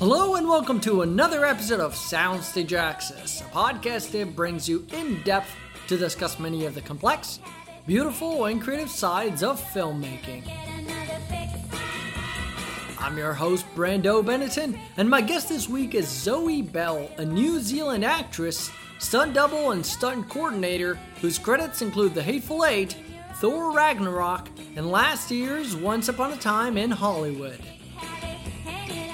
Hello and welcome to another episode of Soundstage Access, a podcast that brings you in depth to discuss many of the complex, beautiful, and creative sides of filmmaking. I'm your host, Brando Benetton, and my guest this week is Zoe Bell, a New Zealand actress, stunt double, and stunt coordinator whose credits include The Hateful Eight, Thor Ragnarok, and last year's Once Upon a Time in Hollywood.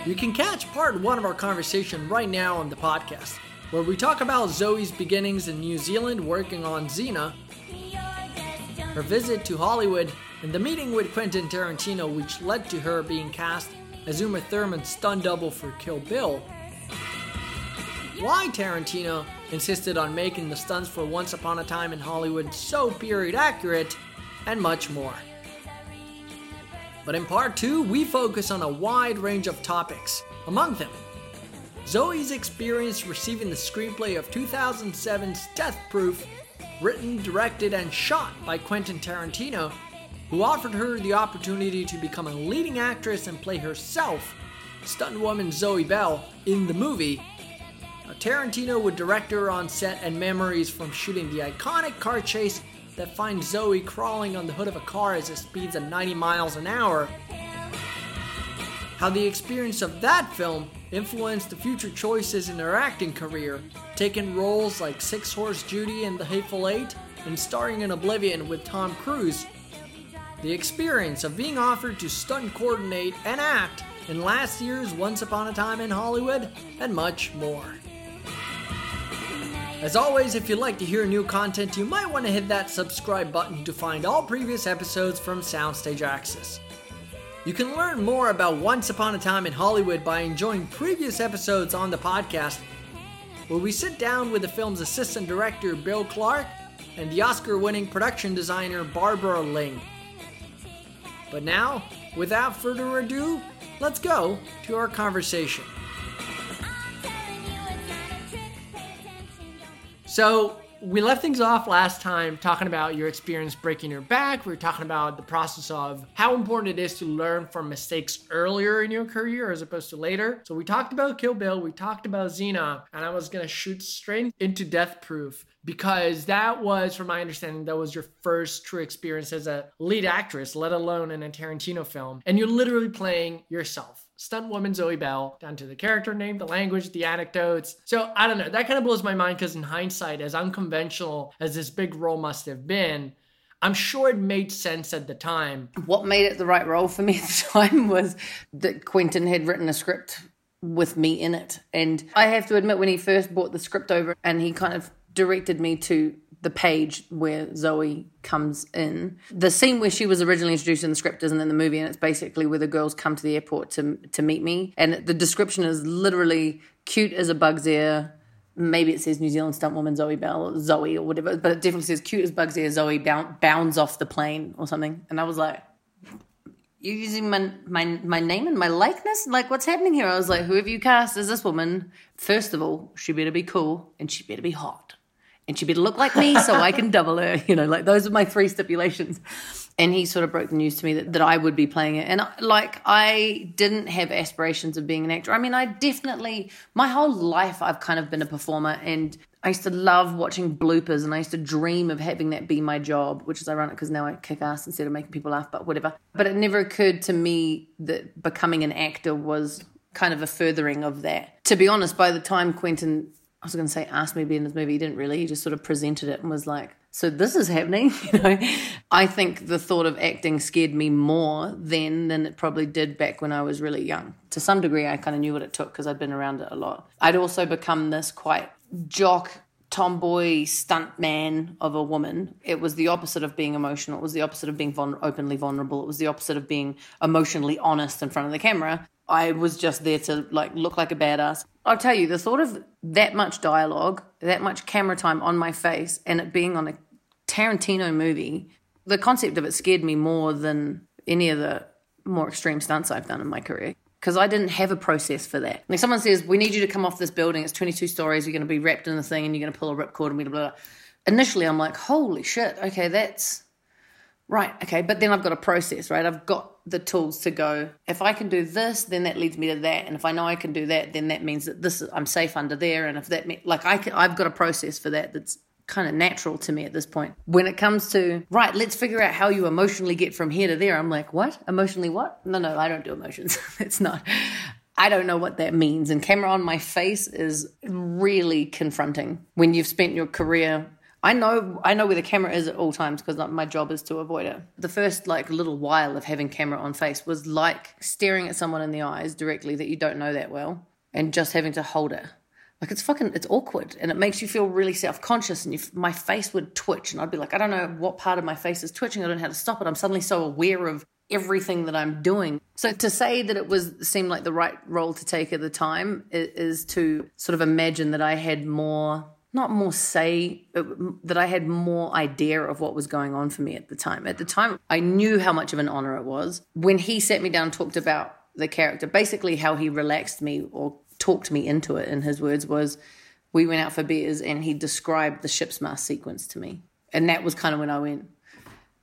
You can catch part one of our conversation right now on the podcast, where we talk about Zoe's beginnings in New Zealand working on Xena, her visit to Hollywood, and the meeting with Quentin Tarantino, which led to her being cast as Uma Thurman's stunt double for Kill Bill. Why Tarantino insisted on making the stunts for Once Upon a Time in Hollywood so period accurate, and much more. But in part two, we focus on a wide range of topics, among them Zoe's experience receiving the screenplay of 2007's Death Proof, written, directed, and shot by Quentin Tarantino, who offered her the opportunity to become a leading actress and play herself, stunt woman Zoe Bell, in the movie. Tarantino would direct her on set and memories from shooting the iconic car chase that finds Zoe crawling on the hood of a car as it speeds at 90 miles an hour. How the experience of that film influenced the future choices in her acting career, taking roles like Six Horse Judy in The Hateful Eight and starring in Oblivion with Tom Cruise. The experience of being offered to stunt coordinate and act in last year's Once Upon a Time in Hollywood, and much more. As always, if you'd like to hear new content, you might want to hit that subscribe button to find all previous episodes from Soundstage Access. You can learn more about Once Upon a Time in Hollywood by enjoying previous episodes on the podcast, where we sit down with the film's assistant director Bill Clark and the Oscar winning production designer Barbara Ling. But now, without further ado, let's go to our conversation. So we left things off last time talking about your experience breaking your back. We were talking about the process of how important it is to learn from mistakes earlier in your career as opposed to later. So we talked about Kill Bill, we talked about Xena, and I was gonna shoot straight into Death Proof because that was, from my understanding, that was your first true experience as a lead actress, let alone in a Tarantino film. And you're literally playing yourself stunt woman Zoe Bell, down to the character name, the language, the anecdotes. So I don't know. That kind of blows my mind because in hindsight, as unconventional as this big role must have been, I'm sure it made sense at the time. What made it the right role for me at the time was that Quentin had written a script with me in it. And I have to admit, when he first brought the script over and he kind of directed me to the page where Zoe comes in. The scene where she was originally introduced in the script isn't in the movie, and it's basically where the girls come to the airport to to meet me. And the description is literally cute as a bug's ear. Maybe it says New Zealand stunt woman Zoe Bell, Zoe or whatever, but it definitely says cute as bug's ear. Zoe bounds off the plane or something, and I was like, you're using my, my my name and my likeness? Like, what's happening here? I was like, whoever you cast as this woman, first of all, she better be cool and she better be hot and she better look like me so I can double her. You know, like those are my three stipulations. And he sort of broke the news to me that, that I would be playing it. And like, I didn't have aspirations of being an actor. I mean, I definitely, my whole life, I've kind of been a performer and I used to love watching bloopers and I used to dream of having that be my job, which is ironic because now I kick ass instead of making people laugh, but whatever. But it never occurred to me that becoming an actor was kind of a furthering of that. To be honest, by the time Quentin I was going to say asked me to be in this movie. He didn't really. He just sort of presented it and was like, "So this is happening." You know, I think the thought of acting scared me more then than it probably did back when I was really young. To some degree, I kind of knew what it took because I'd been around it a lot. I'd also become this quite jock tomboy stunt man of a woman. It was the opposite of being emotional. It was the opposite of being vul- openly vulnerable. It was the opposite of being emotionally honest in front of the camera. I was just there to like look like a badass. I'll tell you, the thought of that much dialogue, that much camera time on my face, and it being on a Tarantino movie, the concept of it scared me more than any of the more extreme stunts I've done in my career. Because I didn't have a process for that. Like someone says, we need you to come off this building. It's 22 stories. You're going to be wrapped in the thing, and you're going to pull a ripcord and blah blah. blah. Initially, I'm like, holy shit. Okay, that's right. Okay, but then I've got a process, right? I've got the tools to go, if I can do this, then that leads me to that. And if I know I can do that, then that means that this I'm safe under there. And if that, mean, like I can, I've got a process for that that's kind of natural to me at this point. When it comes to, right, let's figure out how you emotionally get from here to there, I'm like, what? Emotionally what? No, no, I don't do emotions. it's not. I don't know what that means. And camera on my face is really confronting when you've spent your career I know I know where the camera is at all times because my job is to avoid it. The first like little while of having camera on face was like staring at someone in the eyes directly that you don't know that well and just having to hold it. Like it's fucking it's awkward and it makes you feel really self-conscious and you, my face would twitch and I'd be like I don't know what part of my face is twitching I don't know how to stop it. I'm suddenly so aware of everything that I'm doing. So to say that it was seemed like the right role to take at the time is, is to sort of imagine that I had more not more say uh, that I had more idea of what was going on for me at the time. At the time, I knew how much of an honor it was. When he sat me down talked about the character, basically how he relaxed me or talked me into it in his words was we went out for beers and he described the ship's mast sequence to me. And that was kind of when I went,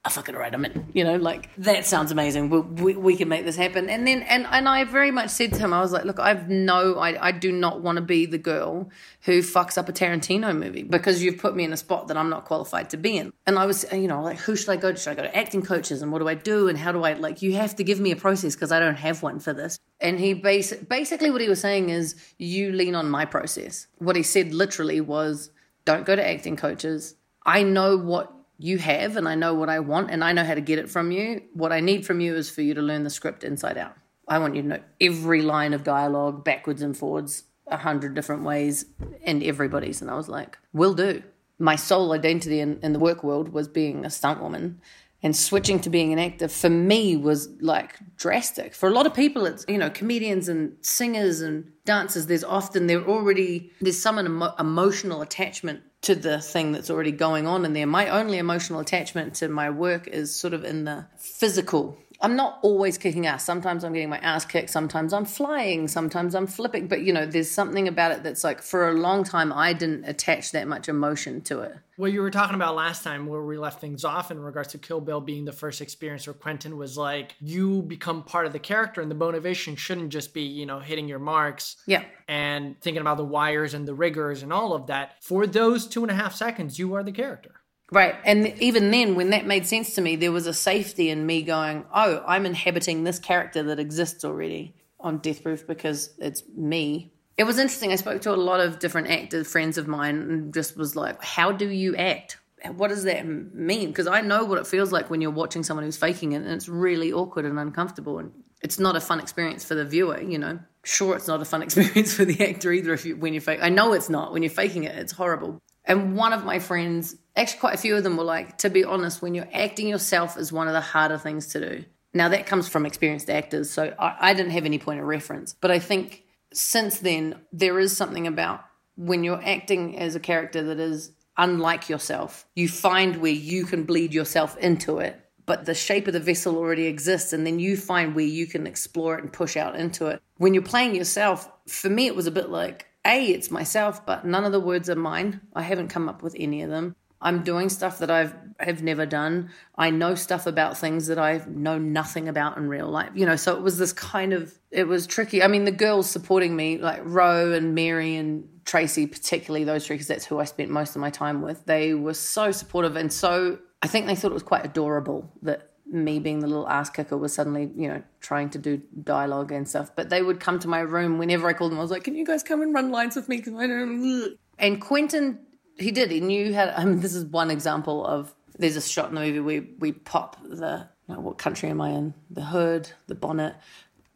I fucking right, I'm in. You know, like that sounds amazing. We, we, we, can make this happen. And then, and and I very much said to him, I was like, look, I've no, I I do not want to be the girl who fucks up a Tarantino movie because you've put me in a spot that I'm not qualified to be in. And I was, you know, like, who should I go to? Should I go to acting coaches? And what do I do? And how do I like? You have to give me a process because I don't have one for this. And he bas- basically what he was saying is, you lean on my process. What he said literally was, don't go to acting coaches. I know what you have and I know what I want and I know how to get it from you. What I need from you is for you to learn the script inside out. I want you to know every line of dialogue backwards and forwards, a hundred different ways, and everybody's. And I was like, will do. My sole identity in, in the work world was being a stunt woman. And switching to being an actor for me was like drastic. For a lot of people, it's, you know, comedians and singers and dancers, there's often, they're already, there's some emo- emotional attachment to the thing that's already going on in there. My only emotional attachment to my work is sort of in the physical. I'm not always kicking ass. Sometimes I'm getting my ass kicked. Sometimes I'm flying. Sometimes I'm flipping. But, you know, there's something about it that's like, for a long time, I didn't attach that much emotion to it what you were talking about last time where we left things off in regards to Kill Bill being the first experience where Quentin was like, you become part of the character and the motivation shouldn't just be, you know, hitting your marks. Yeah. And thinking about the wires and the riggers and all of that. For those two and a half seconds, you are the character. Right. And even then, when that made sense to me, there was a safety in me going, oh, I'm inhabiting this character that exists already on Death Proof because it's me it was interesting. I spoke to a lot of different actors, friends of mine, and just was like, how do you act? What does that mean? Because I know what it feels like when you're watching someone who's faking it, and it's really awkward and uncomfortable, and it's not a fun experience for the viewer. You know, sure, it's not a fun experience for the actor either. If you when you're fake, I know it's not. When you're faking it, it's horrible. And one of my friends, actually, quite a few of them were like, to be honest, when you're acting yourself is one of the harder things to do. Now that comes from experienced actors, so I, I didn't have any point of reference, but I think since then, there is something about when you're acting as a character that is unlike yourself, you find where you can bleed yourself into it, but the shape of the vessel already exists, and then you find where you can explore it and push out into it. When you're playing yourself, for me, it was a bit like, A, it's myself, but none of the words are mine. I haven't come up with any of them. I'm doing stuff that I've have never done. I know stuff about things that I know nothing about in real life. You know, so it was this kind of it was tricky. I mean, the girls supporting me, like Ro and Mary and Tracy, particularly those three, because that's who I spent most of my time with. They were so supportive and so. I think they thought it was quite adorable that me being the little ass kicker was suddenly, you know, trying to do dialogue and stuff. But they would come to my room whenever I called them. I was like, "Can you guys come and run lines with me?" Because I don't. And Quentin he did. He knew how. To, I mean, this is one example of. There's a shot in the movie where we pop the. You know, what country am I in? The hood, the bonnet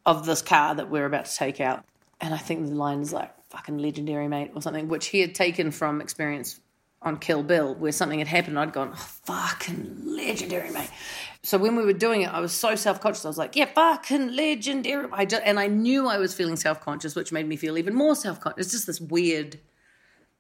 of this car that we're about to take out, and I think the line is like "fucking legendary, mate" or something, which he had taken from experience on Kill Bill, where something had happened. I'd gone, oh, "Fucking legendary, mate." So when we were doing it, I was so self conscious. I was like, "Yeah, fucking legendary." I just, and I knew I was feeling self conscious, which made me feel even more self conscious. It's just this weird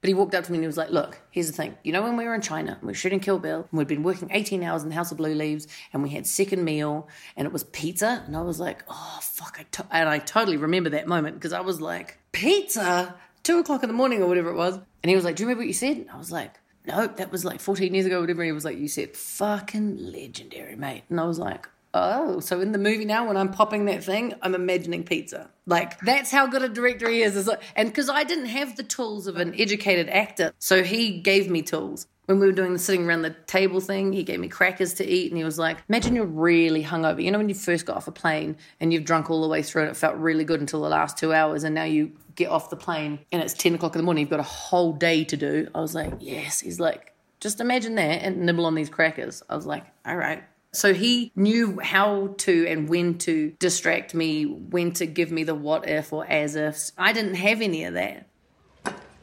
but he walked up to me and he was like, Look, here's the thing. You know, when we were in China we were shooting Kill Bill and we'd been working 18 hours in the House of Blue Leaves and we had second meal and it was pizza. And I was like, Oh, fuck. I to-. And I totally remember that moment because I was like, Pizza? Two o'clock in the morning or whatever it was. And he was like, Do you remember what you said? And I was like, No, that was like 14 years ago, whatever. He was like, You said, fucking legendary, mate. And I was like, oh, so in the movie now, when I'm popping that thing, I'm imagining pizza. Like that's how good a director he is. Is like, and because I didn't have the tools of an educated actor, so he gave me tools. When we were doing the sitting around the table thing, he gave me crackers to eat, and he was like, "Imagine you're really hungover. You know when you first got off a plane and you've drunk all the way through, and it felt really good until the last two hours, and now you get off the plane and it's ten o'clock in the morning. You've got a whole day to do." I was like, "Yes." He's like, "Just imagine that and nibble on these crackers." I was like, "All right." So he knew how to and when to distract me, when to give me the what if or as ifs. I didn't have any of that.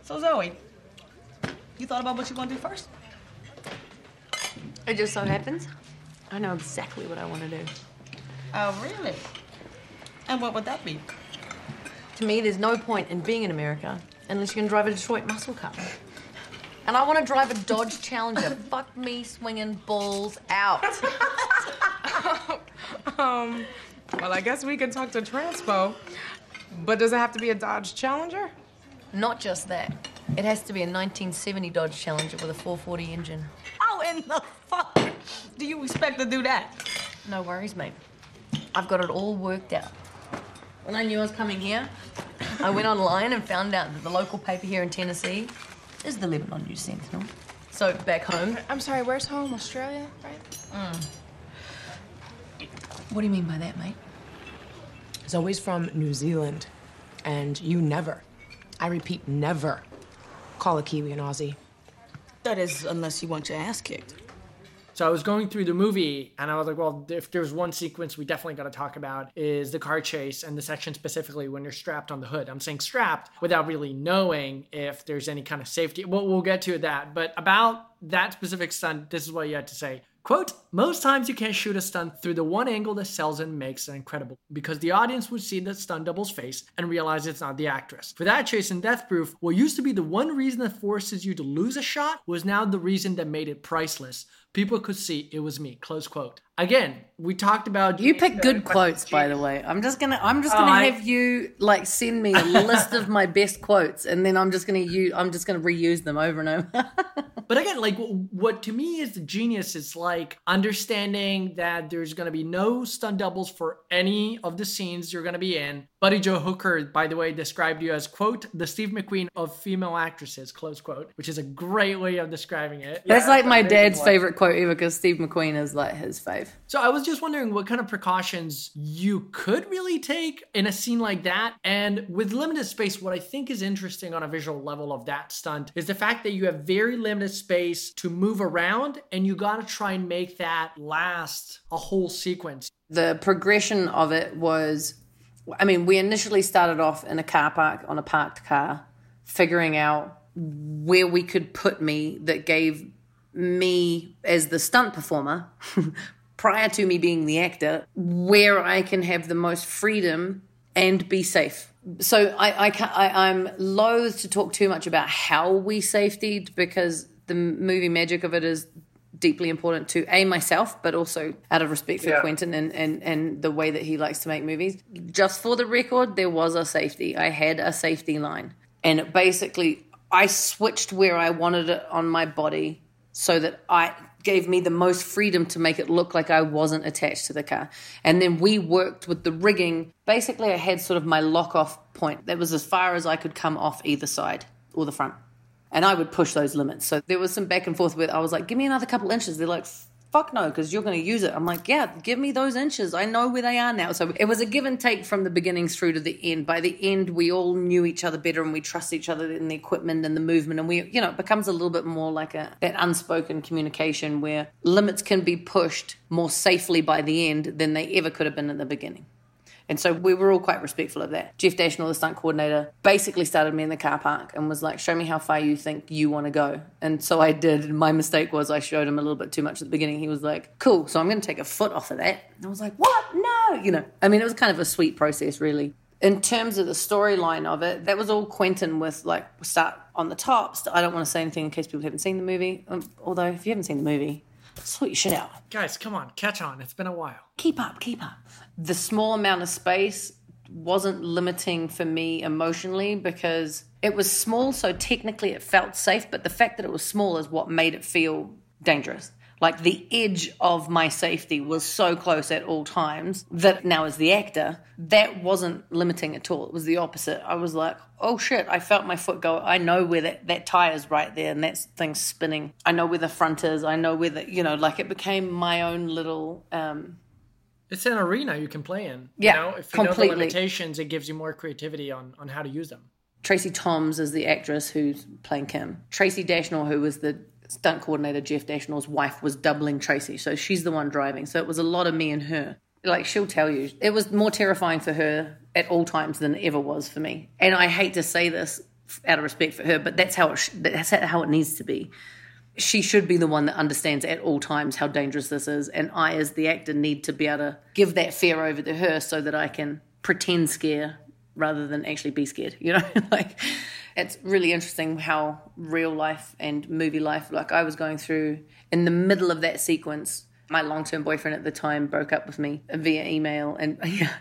So Zoe, you thought about what you want to do first? It just so happens I know exactly what I want to do. Oh, really? And what would that be? To me, there's no point in being in America unless you can drive a Detroit muscle car. And I want to drive a Dodge Challenger. Fuck me swinging balls out. Um, well, I guess we can talk to Transpo. But does it have to be a Dodge Challenger? Not just that. It has to be a 1970 Dodge Challenger with a 440 engine. How in the fuck do you expect to do that? No worries, mate. I've got it all worked out. When I knew I was coming here, I went online and found out that the local paper here in Tennessee is the Lebanon News Sentinel. So back home, I'm sorry, where's home? Australia, right? Mm. what do you mean by that, mate? Zoe's from New Zealand. And you never, I repeat, never call a Kiwi an Aussie. That is, unless you want your ass kicked. So I was going through the movie and I was like, well, if there's one sequence we definitely got to talk about is the car chase and the section specifically when you're strapped on the hood. I'm saying strapped without really knowing if there's any kind of safety. Well, we'll get to that. But about that specific stunt, this is what you had to say. Quote, most times you can't shoot a stunt through the one angle that sells and makes it incredible because the audience would see the stunt double's face and realize it's not the actress. For that chase in Death Proof, what used to be the one reason that forces you to lose a shot was now the reason that made it priceless. People could see it was me. Close quote. Again, we talked about You pick good quotes, by the way. I'm just gonna I'm just gonna Oh, I- have you like send me a list of my best quotes, and then I'm just gonna use I'm just gonna reuse them over and over. But again, like w- what to me is the genius is like understanding that there's going to be no stunt doubles for any of the scenes you're going to be in. Buddy Joe Hooker, by the way, described you as quote the Steve McQueen of female actresses, close quote, which is a great way of describing it. That's like my dad's favorite quote ever because Steve McQueen is like his fave. So I was just wondering what kind of precautions you could really take in a scene like that. And with limited space, what I think is interesting on a visual level of that stunt is the fact that you have very limited space to move around and you got to try and make that last a whole sequence. the progression of it was I mean, we initially started off in a car park on a parked car, figuring out where we could put me that gave me as the stunt performer prior to me being the actor where I can have the most freedom and be safe. So I, I, I I'm loath to talk too much about how we safetied because the movie magic of it is deeply important to a myself, but also out of respect for Quentin and, and and the way that he likes to make movies. Just for the record, there was a safety. I had a safety line, and it basically I switched where I wanted it on my body so that I gave me the most freedom to make it look like I wasn't attached to the car. And then we worked with the rigging. Basically, I had sort of my lock off point. That was as far as I could come off either side or the front. And I would push those limits. So there was some back and forth with, I was like, give me another couple inches. They're like, fuck no, because you're going to use it. I'm like, yeah, give me those inches. I know where they are now. So it was a give and take from the beginning through to the end. By the end, we all knew each other better and we trust each other in the equipment and the movement. And we, you know, it becomes a little bit more like a that unspoken communication where limits can be pushed more safely by the end than they ever could have been in the beginning. And so we were all quite respectful of that. Jeff Dashnell, the stunt coordinator, basically started me in the car park and was like, Show me how far you think you want to go. And so I did. And my mistake was I showed him a little bit too much at the beginning. He was like, Cool, so I'm going to take a foot off of that. And I was like, What? No. You know, I mean, it was kind of a sweet process, really. In terms of the storyline of it, that was all Quentin with like start on the top. I don't want to say anything in case people haven't seen the movie. Um, although, if you haven't seen the movie, sort your shit out Guys, come on, catch on. It's been a while. keep up, keep up. The small amount of space wasn't limiting for me emotionally because it was small, so technically it felt safe, but the fact that it was small is what made it feel dangerous. Like the edge of my safety was so close at all times that now as the actor, that wasn't limiting at all. It was the opposite. I was like, oh shit, I felt my foot go. I know where that, that tire is right there and that thing's spinning. I know where the front is. I know where the, you know, like it became my own little, um, It's an arena you can play in. Yeah, you know? if you know completely. the limitations, it gives you more creativity on on how to use them. Tracie Thoms is the actress who's playing Kim. Tracy Dashnell, who was the stunt coordinator, Jeff Dashnell's wife, was doubling Tracy. So she's the one driving. So it was a lot of me and her. Like she'll tell you, it was more terrifying for her at all times than ever was for me. And I hate to say this out of respect for her, but that's how it sh- that's how it needs to be. She should be the one that understands at all times how dangerous this is, and I, as the actor, need to be able to give that fear over to her so that I can pretend scare rather than actually be scared. You know, like it's really interesting how real life and movie life. Like I was going through in the middle of that sequence. My long-term boyfriend at the time broke up with me via email, and yeah.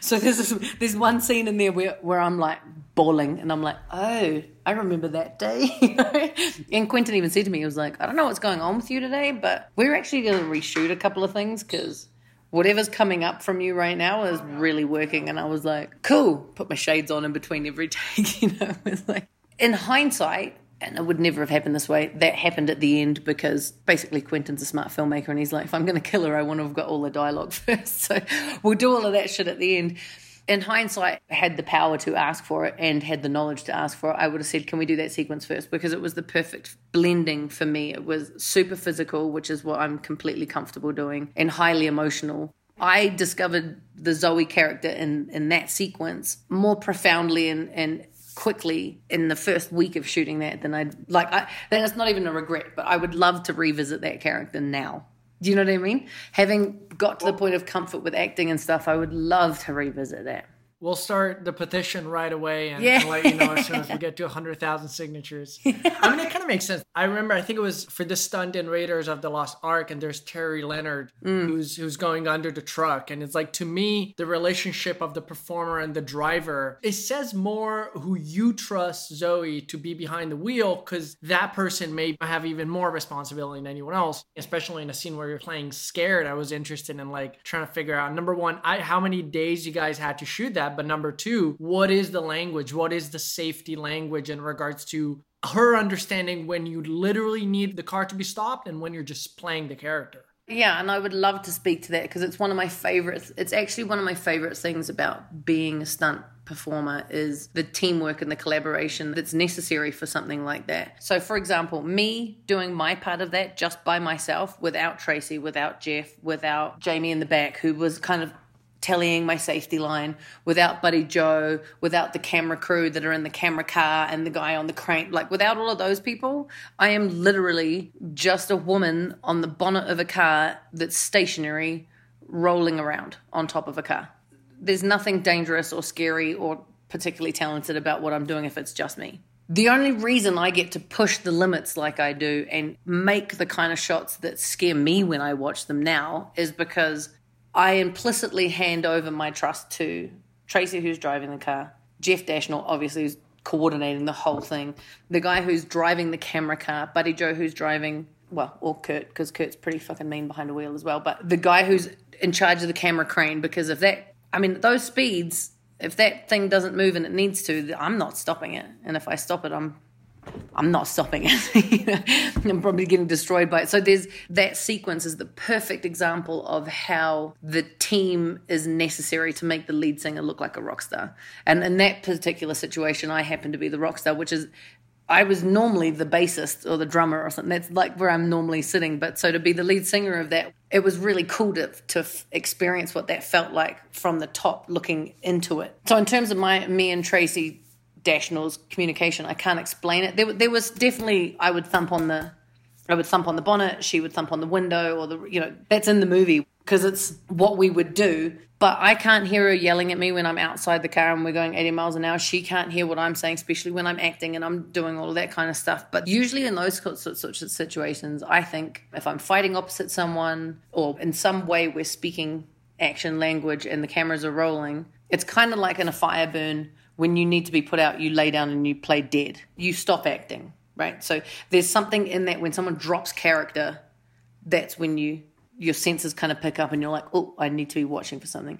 so there's this, there's one scene in there where, where I'm like bawling, and I'm like, oh, I remember that day. and Quentin even said to me, he was like, I don't know what's going on with you today, but we're actually going to reshoot a couple of things because whatever's coming up from you right now is oh, really working. And I was like, cool. Put my shades on in between every take, you know. It's like, in hindsight, and it would never have happened this way. That happened at the end because basically Quentin's a smart filmmaker and he's like, if I'm going to kill her, I want to have got all the dialogue first. So we'll do all of that shit at the end. In hindsight, had the power to ask for it and had the knowledge to ask for it, I would have said, can we do that sequence first? Because it was the perfect blending for me. It was super physical, which is what I'm completely comfortable doing, and highly emotional. I discovered the Zoe character in, in that sequence more profoundly and, and quickly in the first week of shooting that than I'd like. I, that's not even a regret, but I would love to revisit that character now. Do you know what I mean? Having got to the point of comfort with acting and stuff, I would love to revisit that. We'll start the petition right away and, Yeah. and let you know as soon as we get to 100,000 signatures. I mean, it kind of makes sense. I remember, I think it was for the stunt in Raiders of the Lost Ark, and there's Terry Leonard Mm. who's who's going under the truck. And it's like, to me, the relationship of the performer and the driver, it says more who you trust Zoe to be behind the wheel because that person may have even more responsibility than anyone else, especially in a scene where you're playing scared. I was interested in like trying to figure out number one, I, how many days you guys had to shoot that, but number two, what is the language? What is the safety language in regards to her understanding when you literally need the car to be stopped and when you're just playing the character? Yeah, and I would love to speak to that because it's one of my favorites. It's actually one of my favorite things about being a stunt performer is the teamwork and the collaboration that's necessary for something like that. So, for example, me doing my part of that just by myself without Tracy, without Jeff, without Jamie in the back, who was kind of tallying my safety line without Buddy Joe, without the camera crew that are in the camera car and the guy on the crane. Like, without all of those people, I am literally just a woman on the bonnet of a car that's stationary, rolling around on top of a car. There's nothing dangerous or scary or particularly talented about what I'm doing if it's just me. The only reason I get to push the limits like I do and make the kind of shots that scare me when I watch them now is because I implicitly hand over my trust to Tracy, who's driving the car, Jeff Dashnell, obviously, who's coordinating the whole thing, the guy who's driving the camera car, Buddy Joe, who's driving, well, or Kurt, because Kurt's pretty fucking mean behind a wheel as well, but the guy who's in charge of the camera crane, because if that, I mean, those speeds, if that thing doesn't move and it needs to, I'm not stopping it. And if I stop it, I'm I'm not stopping it. I'm probably getting destroyed by it. So there's that sequence is the perfect example of how the team is necessary to make the lead singer look like a rock star. And in that particular situation, I happen to be the rock star, which is I was normally the bassist or the drummer or something. That's like where I'm normally sitting. But so to be the lead singer of that, it was really cool to, to f- experience what that felt like from the top looking into it. So in terms of my me and Tracy Dashnell's communication. I can't explain it. There, there was definitely I would thump on the, I would thump on the bonnet. She would thump on the window, or the you know that's in the movie because it's what we would do. But I can't hear her yelling at me when I'm outside the car and we're going 80 miles an hour. She can't hear what I'm saying, especially when I'm acting and I'm doing all of that kind of stuff. But usually in those sorts of situations, I think if I'm fighting opposite someone or in some way we're speaking action language and the cameras are rolling, it's kind of like in a fire burn when you need to be put out, you lay down and you play dead. You stop acting, right? So there's something in that when someone drops character, that's when you your senses kind of pick up and you're like, oh, I need to be watching for something.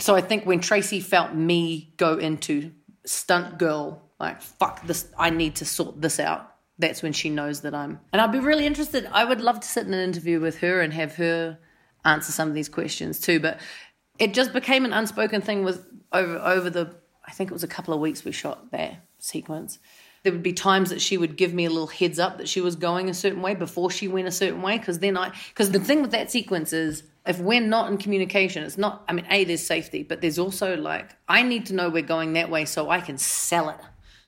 So I think when Tracy felt me go into stunt girl, like, fuck this, I need to sort this out. That's when she knows that I'm. And I'd be really interested. I would love to sit in an interview with her and have her answer some of these questions too. But it just became an unspoken thing with over over the I think it was a couple of weeks we shot that sequence. There would be times that she would give me a little heads up that she was going a certain way before she went a certain way because then I because the thing with that sequence is if we're not in communication it's not I mean a there's safety but there's also like I need to know we're going that way so I can sell it.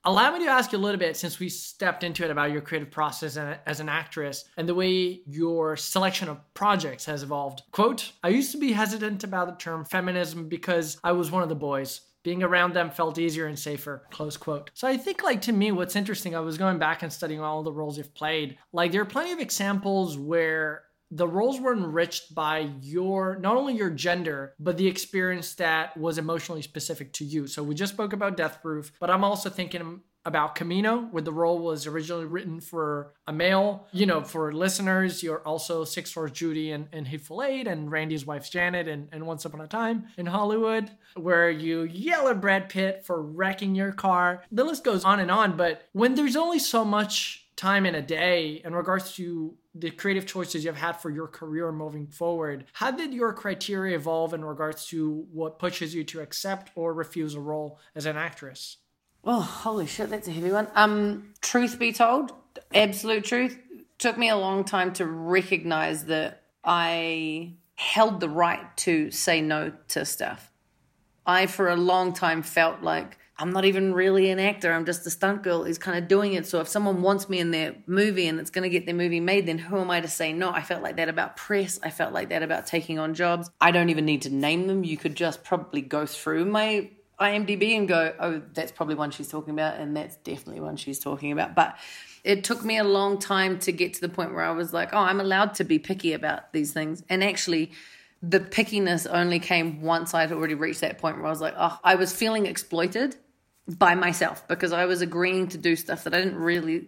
Allow me to ask you a little bit, since we stepped into it, about your creative process as an actress and the way your selection of projects has evolved. Quote, I used to be hesitant about the term feminism because I was one of the boys being around them felt easier and safer close quote. So i think like to me what's interesting i was going back and studying all the roles you've played. Like there are plenty of examples where the roles were enriched by your not only your gender but the experience that was emotionally specific to you. So we just spoke about death proof but i'm also thinking about Camino, where the role was originally written for a male. You know, for listeners, you're also Six Horse Judy and, and Hateful Eight and Randy's wife's Janet and, and Once Upon a Time in Hollywood, where you yell at Brad Pitt for wrecking your car. The list goes on and on, but when there's only so much time in a day in regards to the creative choices you've had for your career moving forward, how did your criteria evolve in regards to what pushes you to accept or refuse a role as an actress? Oh, holy shit, that's a heavy one. Um, truth be told, absolute truth, took me a long time to recognize that I held the right to say no to stuff. I, for a long time, felt like I'm not even really an actor. I'm just a stunt girl who's kind of doing it. So if someone wants me in their movie and it's going to get their movie made, then who am I to say no? I felt like that about press. I felt like that about taking on jobs. I don't even need to name them. You could just probably go through my IMDb and go, oh, that's probably one she's talking about, and that's definitely one she's talking about. But it took me a long time to get to the point where I was like, oh, I'm allowed to be picky about these things. And actually, the pickiness only came once I'd already reached that point where I was like, oh, I was feeling exploited by myself because I was agreeing to do stuff that I didn't really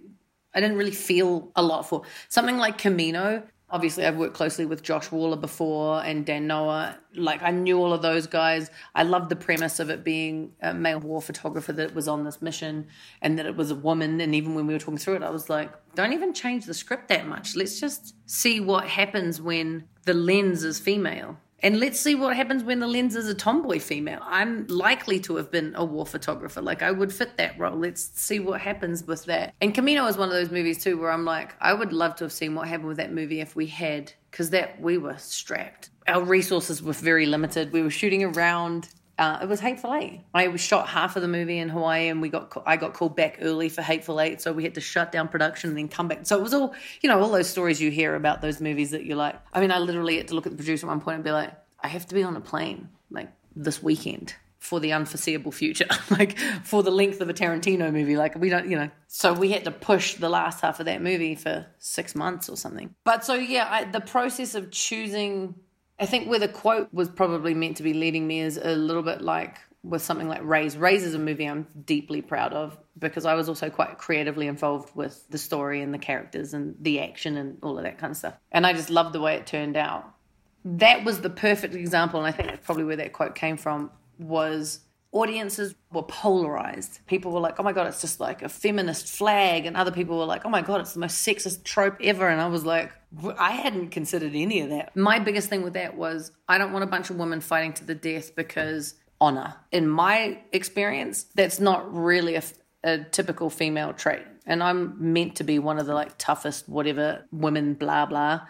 I didn't really feel a lot for. Something like Camino, obviously I've worked closely with Josh Waller before and Dan Noah. Like I knew all of those guys. I loved the premise of it being a male war photographer that was on this mission and that it was a woman. And even when we were talking through it, I was like, don't even change the script that much. Let's just see what happens when the lens is female. And let's see what happens when the lens is a tomboy female. I'm likely to have been a war photographer. Like, I would fit that role. Let's see what happens with that. And Camino is one of those movies, too, where I'm like, I would love to have seen what happened with that movie if we had, because that we were strapped. Our resources were very limited. We were shooting around uh, it was Hateful Eight. I shot half of the movie in Hawaii, and we got I got called back early for Hateful Eight, so we had to shut down production and then come back. So it was all you know, all those stories you hear about those movies that you're like. I mean, I literally had to look at the producer at one point and be like, I have to be on a plane like this weekend for the unforeseeable future, like for the length of a Tarantino movie. Like we don't, you know. So we had to push the last half of that movie for six months or something. But so yeah, I, the process of choosing I think where the quote was probably meant to be leading me is a little bit like with something like Raze. Raze is a movie I'm deeply proud of because I was also quite creatively involved with the story and the characters and the action and all of that kind of stuff. And I just loved the way it turned out. That was the perfect example, and I think that's probably where that quote came from, was audiences were polarized. People were like, oh my God, it's just like a feminist flag. And other people were like, oh my God, it's the most sexist trope ever. And I was like, I hadn't considered any of that. My biggest thing with that was I don't want a bunch of women fighting to the death because honor. In my experience, that's not really a, a typical female trait. And I'm meant to be one of the like toughest, whatever, women, blah, blah.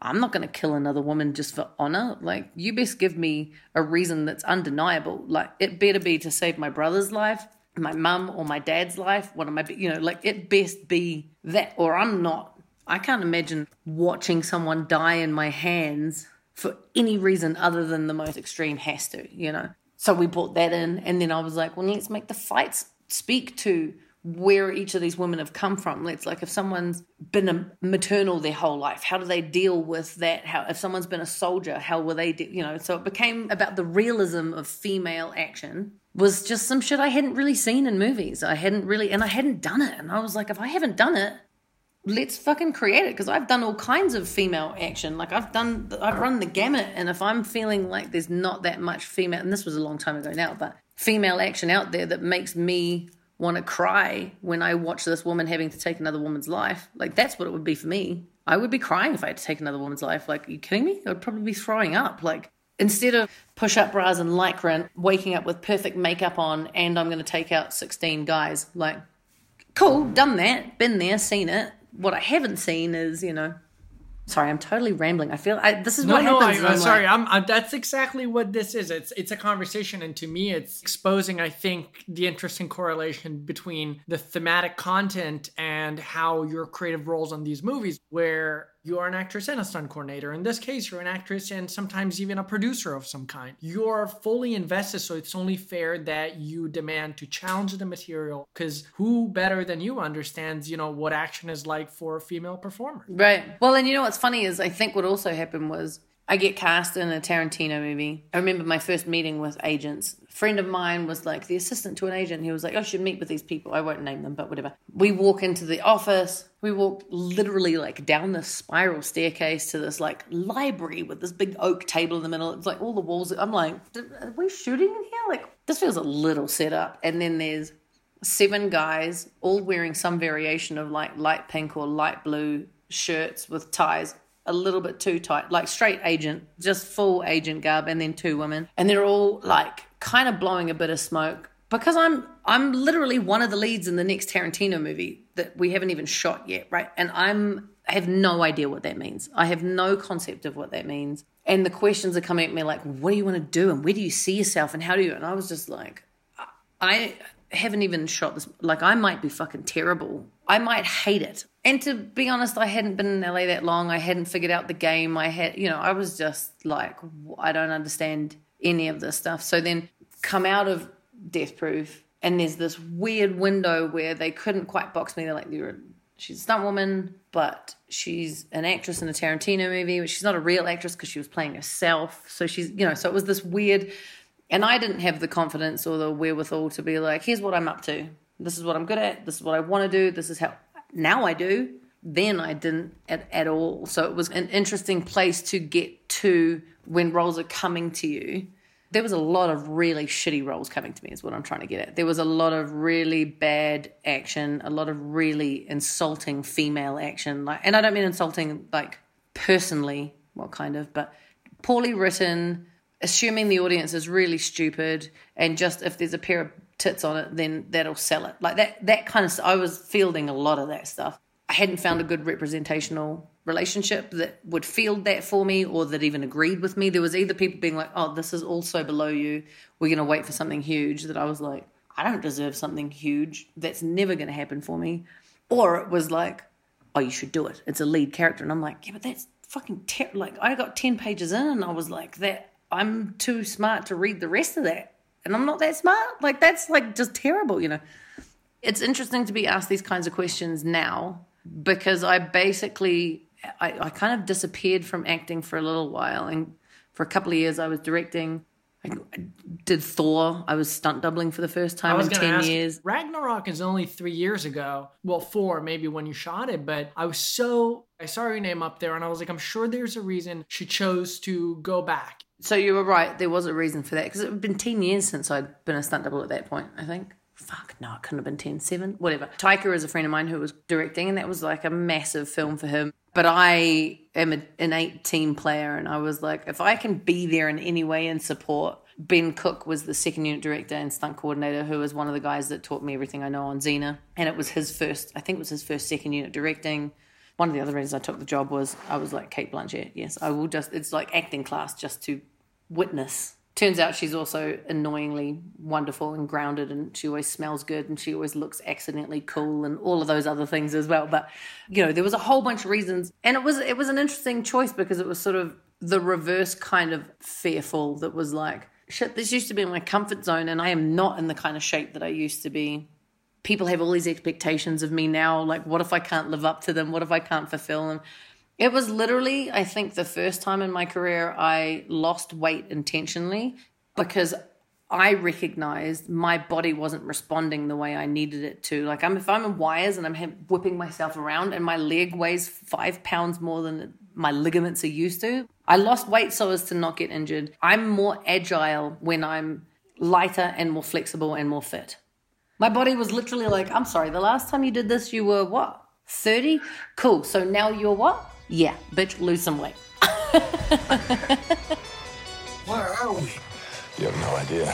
I'm not going to kill another woman just for honor. Like, you best give me a reason that's undeniable. Like, it better be to save my brother's life, my mum, or my dad's life. One of my, you know, like, it best be that, or I'm not. I can't imagine watching someone die in my hands for any reason other than the most extreme has to, you know? So we brought that in, and then I was like, well, let's make the fights speak to where each of these women have come from. It's like if someone's been a maternal their whole life, how do they deal with that? How if someone's been a soldier, how will they, you know? So it became about the realism of female action. Was just some shit I hadn't really seen in movies. I hadn't really, and I hadn't done it. And I was like, if I haven't done it, let's fucking create it because I've done all kinds of female action. Like I've done, I've run the gamut, and if I'm feeling like there's not that much female, and this was a long time ago now, but female action out there that makes me want to cry when I watch this woman having to take another woman's life, like that's what it would be for me. I would be crying if I had to take another woman's life. Like, you kidding me? I would probably be throwing up. Like, instead of push up bras and lycra waking up with perfect makeup on and I'm going to take out 16 guys, like, cool, done that, been there, seen it. What I haven't seen is, you know, sorry, I'm totally rambling. I feel I, this is No, what no, I, happens. I'm I'm sorry. like- I'm, I'm. That's exactly what this is. It's it's a conversation, and to me, it's exposing. I think the interesting correlation between the thematic content and how your creative roles on these movies, where you are an actress and a stunt coordinator. In this case, you're an actress and sometimes even a producer of some kind. You're fully invested, so it's only fair that you demand to challenge the material. Because who better than you understands, you know, what action is like for a female performer? Right. Well, and you know what's funny is I think what also happened was I get cast in a Tarantino movie. I remember my first meeting with agents. A friend of mine was like the assistant to an agent. He was like, oh, "I should meet with these people. I won't name them, but whatever." We walk into the office. We walk literally like down this spiral staircase to this like library with this big oak table in the middle. It's like all the walls. I'm like, "Are we shooting in here? Like this feels a little set up. And then there's seven guys all wearing some variation of like light pink or light blue shirts with ties a little bit too tight like straight agent just full agent garb and then two women. And they're all like kind of blowing a bit of smoke because i'm i'm literally one of the leads in the next tarantino movie that we haven't even shot yet right? And i'm i have no idea what that means. I have no concept of what that means. And the questions are coming at me like what do you want to do? And where do you see yourself? And how do you? And i was just like I haven't even shot this. Like, I might be fucking terrible. I might hate it. And to be honest, I hadn't been in LA that long. I hadn't figured out the game. I had, you know, I was just like, I don't understand any of this stuff. So then come out of Death Proof, and there's this weird window where they couldn't quite box me. They're like, you're, she's a stunt woman, but she's an actress in a Tarantino movie. But she's not a real actress because she was playing herself. So she's, you know, so it was this weird. And I didn't have the confidence or the wherewithal to be like, here's what I'm up to. This is what I'm good at. This is what I want to do. This is how. Now I do. Then I didn't at, at all. So it was an interesting place to get to when roles are coming to you. There was a lot of really shitty roles coming to me, is what I'm trying to get at. There was a lot of really bad action, a lot of really insulting female action. Like, and I don't mean insulting like personally, well, kind of, but poorly written, assuming the audience is really stupid and just if there's a pair of tits on it then that'll sell it. Like that that kind of i was fielding a lot of that stuff. I hadn't found a good representational relationship that would field that for me or that even agreed with me. There was either people being like oh this is also below you. We're going to wait for something huge that i was like i don't deserve something huge. That's never going to happen for me. Or it was like oh you should do it. It's a lead character. And i'm like yeah but that's fucking like i got 10 pages in and i was like that i'm too smart to read the rest of that and i'm not that smart like that's like just terrible you know it's interesting to be asked these kinds of questions now because i basically I, I kind of disappeared from acting for a little while and for a couple of years i was directing I did Thor. I was stunt doubling for the first time I was in 10 ask, years. Ragnarok is only three years ago. Well, four maybe when you shot it, but I was so I saw your name up there, and I was like, I'm sure there's a reason she chose to go back. So you were right. There was a reason for that because it had been 10 years since I'd been a stunt double at that point, I think. Fuck, no, it couldn't have been 10, 7, whatever. Taika is a friend of mine who was directing, and that was like a massive film for him. But I am an innate team player, and I was like, if I can be there in any way and support. Ben Cook was the second unit director and stunt coordinator, who was one of the guys that taught me everything I know on Xena. And it was his first, I think it was his first second unit directing one of the other reasons I took the job was I was like Cate Blanchett. Yes, I will just. It's like acting class just to witness. Turns out she's also annoyingly wonderful and grounded, and she always smells good, and she always looks accidentally cool, and all of those other things as well. But you know, there was a whole bunch of reasons, and it was it was an interesting choice because it was sort of the reverse kind of fearful that was like, shit, this used to be my comfort zone, and I am not in the kind of shape that I used to be people have all these expectations of me now. Like, what if I can't live up to them? What if I can't fulfill them? It was literally, I think, the first time in my career I lost weight intentionally because I recognized my body wasn't responding the way I needed it to. Like I'm, if I'm in wires and I'm whipping myself around and my leg weighs five pounds more than my ligaments are used to, I lost weight so as to not get injured. I'm more agile when I'm lighter and more flexible and more fit. My body was literally like, I'm sorry, the last time you did this, you were what? 30? Cool. So now you're what? Yeah, bitch, lose some weight. Where are we? You have no idea.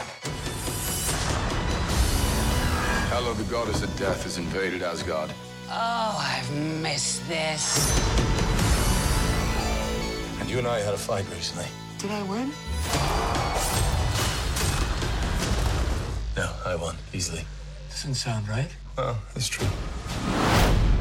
Hela, the goddess of death, has invaded Asgard. Oh, I've missed this. And you and I had a fight recently. Did I win? No, I won easily. Doesn't sound right. Oh, well, it's true.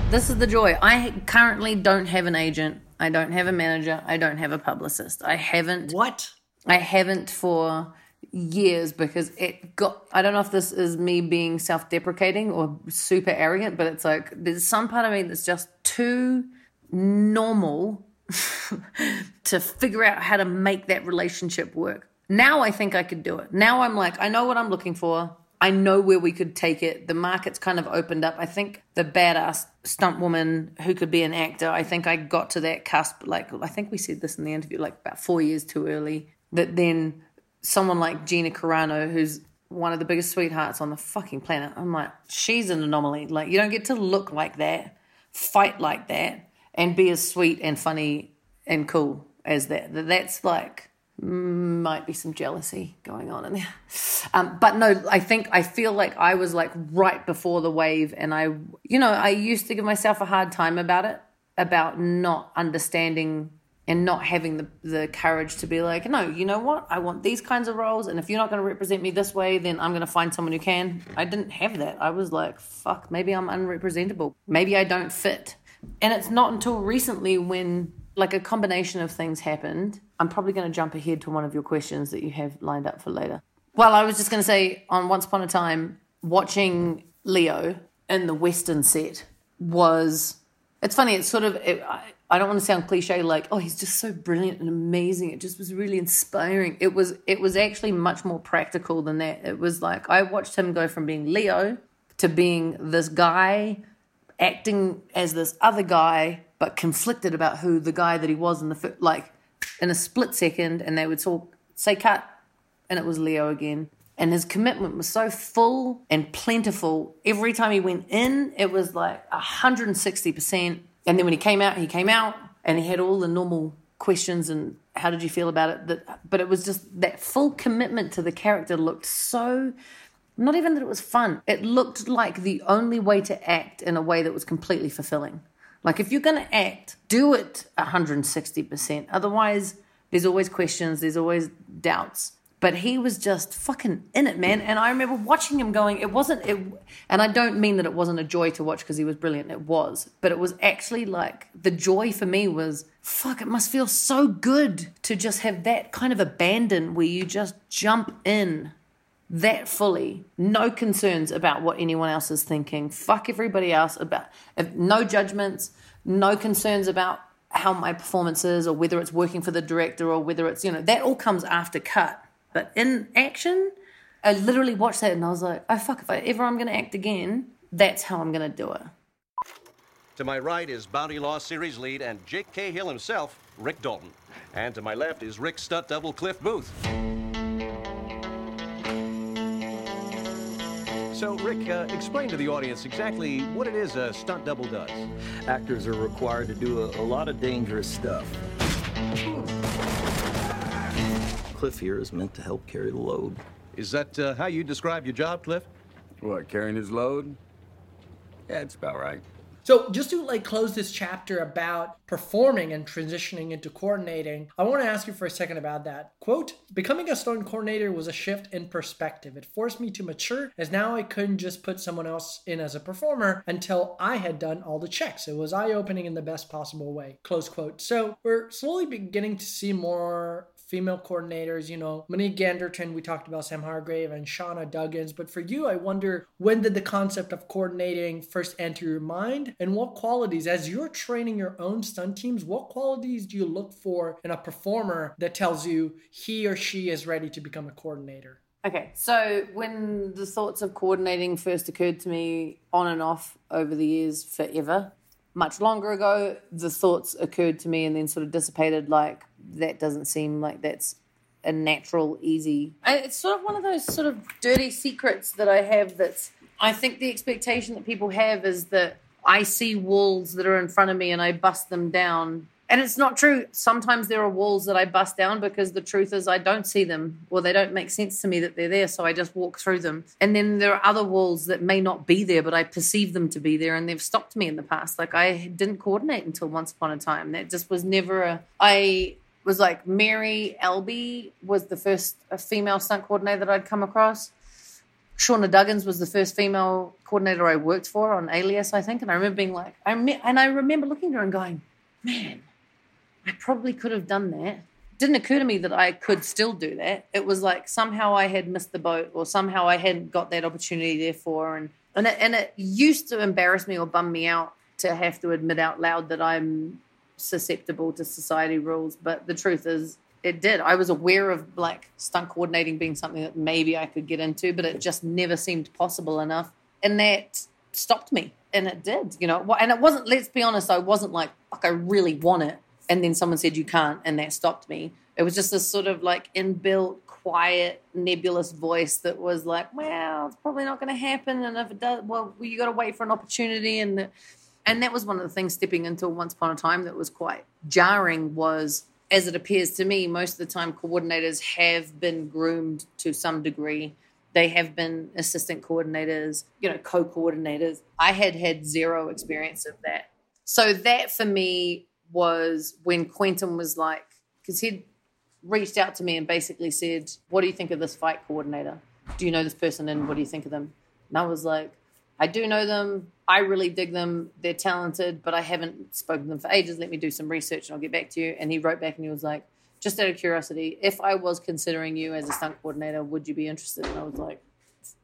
This is the joy. I currently don't have an agent. I don't have a manager. I don't have a publicist. I haven't. What? I haven't for years because it got. I don't know if this is me being self deprecating or super arrogant, but it's like there's some part of me that's just too normal to figure out how to make that relationship work. Now I think I could do it. Now I'm like, I know what I'm looking for. I know where we could take it. The market's kind of opened up. I think the badass stunt woman who could be an actor, I think I got to that cusp. Like, I think we said this in the interview, like about four years too early. That then someone like Gina Carano, who's one of the biggest sweethearts on the fucking planet, I'm like, she's an anomaly. Like, you don't get to look like that, fight like that, and be as sweet and funny and cool as that. That's like, might be some jealousy going on in there. Um, but no, I think I feel like I was like right before the wave, and I, you know, I used to give myself a hard time about it, about not understanding and not having the, the courage to be like, no, you know what? I want these kinds of roles, and if you're not going to represent me this way, then I'm going to find someone who can. I didn't have that. I was like, fuck, maybe I'm unrepresentable. Maybe I don't fit. And it's not until recently when like a combination of things happened. I'm probably going to jump ahead to one of your questions that you have lined up for later. Well, I was just going to say on Once Upon a Time, watching Leo in the Western set was. It's funny. It's sort of. It, I, I don't want to sound cliche, like oh, he's just so brilliant and amazing. It just was really inspiring. It was. It was actually much more practical than that. It was like I watched him go from being Leo to being this guy acting as this other guy, but conflicted about who the guy that he was in the fir- like in a split second, and they would talk, say cut, and it was Leo again. And his commitment was so full and plentiful. Every time he went in, it was like 160%. And then when he came out, he came out and he had all the normal questions and how did you feel about it? That, but it was just that full commitment to the character looked so not even that it was fun. It looked like the only way to act in a way that was completely fulfilling. Like if you're going to act, do it 160%. Otherwise, there's always questions, there's always doubts. But he was just fucking in it, man. And I remember watching him going, it wasn't, it, and I don't mean that it wasn't a joy to watch because he was brilliant. It was. But it was actually like, the joy for me was, fuck, it must feel so good to just have that kind of abandon where you just jump in that fully, no concerns about what anyone else is thinking. Fuck everybody else about no judgments, no concerns about how my performance is or whether it's working for the director or whether it's, you know, that all comes after cut. But in action, I literally watched that and I was like, oh fuck, if I ever I'm gonna act again, that's how I'm gonna do it. To my right is Bounty Law Series lead and Jake Cahill himself, Rick Dalton. And to my left is Rick Stutt double, Cliff Booth. So, Rick, uh, explain to the audience exactly what it is a stunt double does. Actors are required to do a, a lot of dangerous stuff. Cliff here is meant to help carry the load. Is that uh, how you describe your job, Cliff? What, carrying his load? Yeah, it's about right. So, just to like close this chapter about performing and transitioning into coordinating, I want to ask you for a second about that. Quote, becoming a stunt coordinator was a shift in perspective. It forced me to mature as now I couldn't just put someone else in as a performer until I had done all the checks. It was eye opening in the best possible way. Close quote. So, we're slowly beginning to see more female coordinators, you know, Monique Ganderton, we talked about Sam Hargrave and Shauna Duggins. But for you, I wonder when did the concept of coordinating first enter your mind? And what qualities, as you're training your own stunt teams, what qualities do you look for in a performer that tells you he or she is ready to become a coordinator? Okay, so when the thoughts of coordinating first occurred to me on and off over the years, forever, much longer ago, the thoughts occurred to me and then sort of dissipated like that doesn't seem like that's a natural, easy. It's sort of one of those sort of dirty secrets that I have that's, I think the expectation that people have is that I see walls that are in front of me and I bust them down. And it's not true. Sometimes there are walls that I bust down because the truth is I don't see them or they don't make sense to me that they're there. So I just walk through them. And then there are other walls that may not be there, but I perceive them to be there and they've stopped me in the past. Like I didn't coordinate until once upon a time. That just was never a. I was like Mary Elby was the first uh, female stunt coordinator that I'd come across. Shauna Duggins was the first female coordinator I worked for on Alias, I think. And I remember being like, I rem- and I remember looking at her and going, man, I probably could have done that. Didn't occur to me that I could still do that. It was like somehow I had missed the boat or somehow I hadn't got that opportunity therefore. And, and, it, and it used to embarrass me or bum me out to have to admit out loud that I'm susceptible to society rules. But the truth is, it did. I was aware of like stunt coordinating being something that maybe I could get into, but it just never seemed possible enough. And that stopped me. And it did, you know. And it wasn't, let's be honest, I wasn't like, fuck, I really want it. And then someone said, you can't. And that stopped me. It was just this sort of like inbuilt, quiet, nebulous voice that was like, well, it's probably not going to happen. And if it does, well, you got to wait for an opportunity. And the, and that was one of the things stepping into once upon a time that was quite jarring was as it appears to me most of the time coordinators have been groomed to some degree. They have been assistant coordinators you know co-coordinators. I had had zero experience of that. So that for me was when quentin was like because he'd reached out to me and basically said what do you think of this fight coordinator? Do you know this person and what do you think of them? And i was like I do know them. I really dig them. They're talented, but I haven't spoken to them for ages. Let me do some research and I'll get back to you. And he wrote back and he was like, just out of curiosity, if I was considering you as a stunt coordinator, would you be interested? And I was like,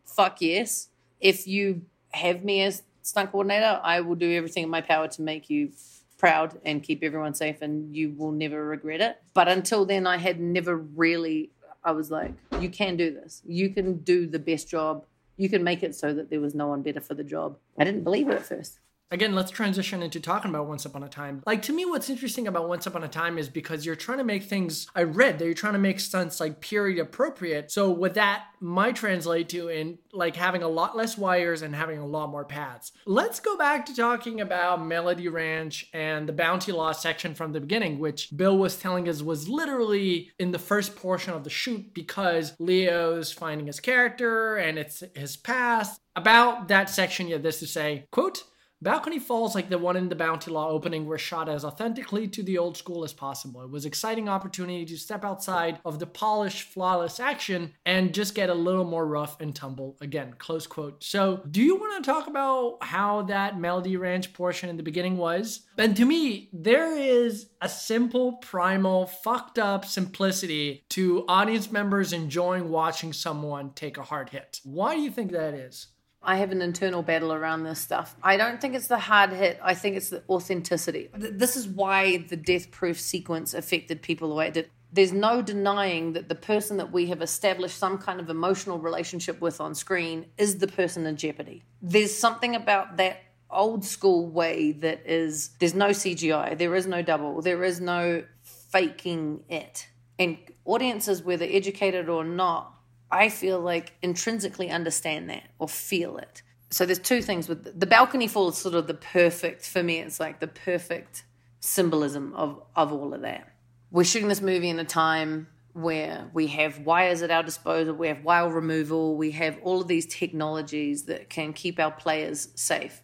fuck yes. If you have me as stunt coordinator, I will do everything in my power to make you proud and keep everyone safe and you will never regret it. But until then, I had never really, I was like, you can do this. You can do the best job you can make it so that there was no one better for the job. I didn't believe it at first. Again, let's transition into talking about Once Upon a Time. Like to me, what's interesting about Once Upon a Time is because you're trying to make things. I read that you're trying to make stunts like period appropriate. So what that might translate to in like having a lot less wires and having a lot more pads. Let's go back to talking about Melody Ranch and the Bounty Law section from the beginning, which Bill was telling us was literally in the first portion of the shoot because Leo's finding his character and it's his past. About that section, you have this to say, quote. Balcony falls like the one in the Bounty Law opening were shot as authentically to the old school as possible. It was exciting opportunity to step outside of the polished, flawless action and just get a little more rough and tumble again. Close quote. So, do you want to talk about how that Melody Ranch portion in the beginning was? And to me, there is a simple, primal, fucked up simplicity to audience members enjoying watching someone take a hard hit. Why do you think that is? I have an internal battle around this stuff. I don't think it's the hard hit. I think it's the authenticity. This is why the death proof sequence affected people the way it did. There's no denying that the person that we have established some kind of emotional relationship with on screen is the person in jeopardy. There's something about that old school way that is there's no CGI, there is no double, there is no faking it. And audiences, whether educated or not, I feel like intrinsically understand that or feel it. So there's two things with the balcony fall is sort of the perfect for me. It's like the perfect symbolism of of all of that. We're shooting this movie in a time where we have wires at our disposal, we have wire removal, we have all of these technologies that can keep our players safe.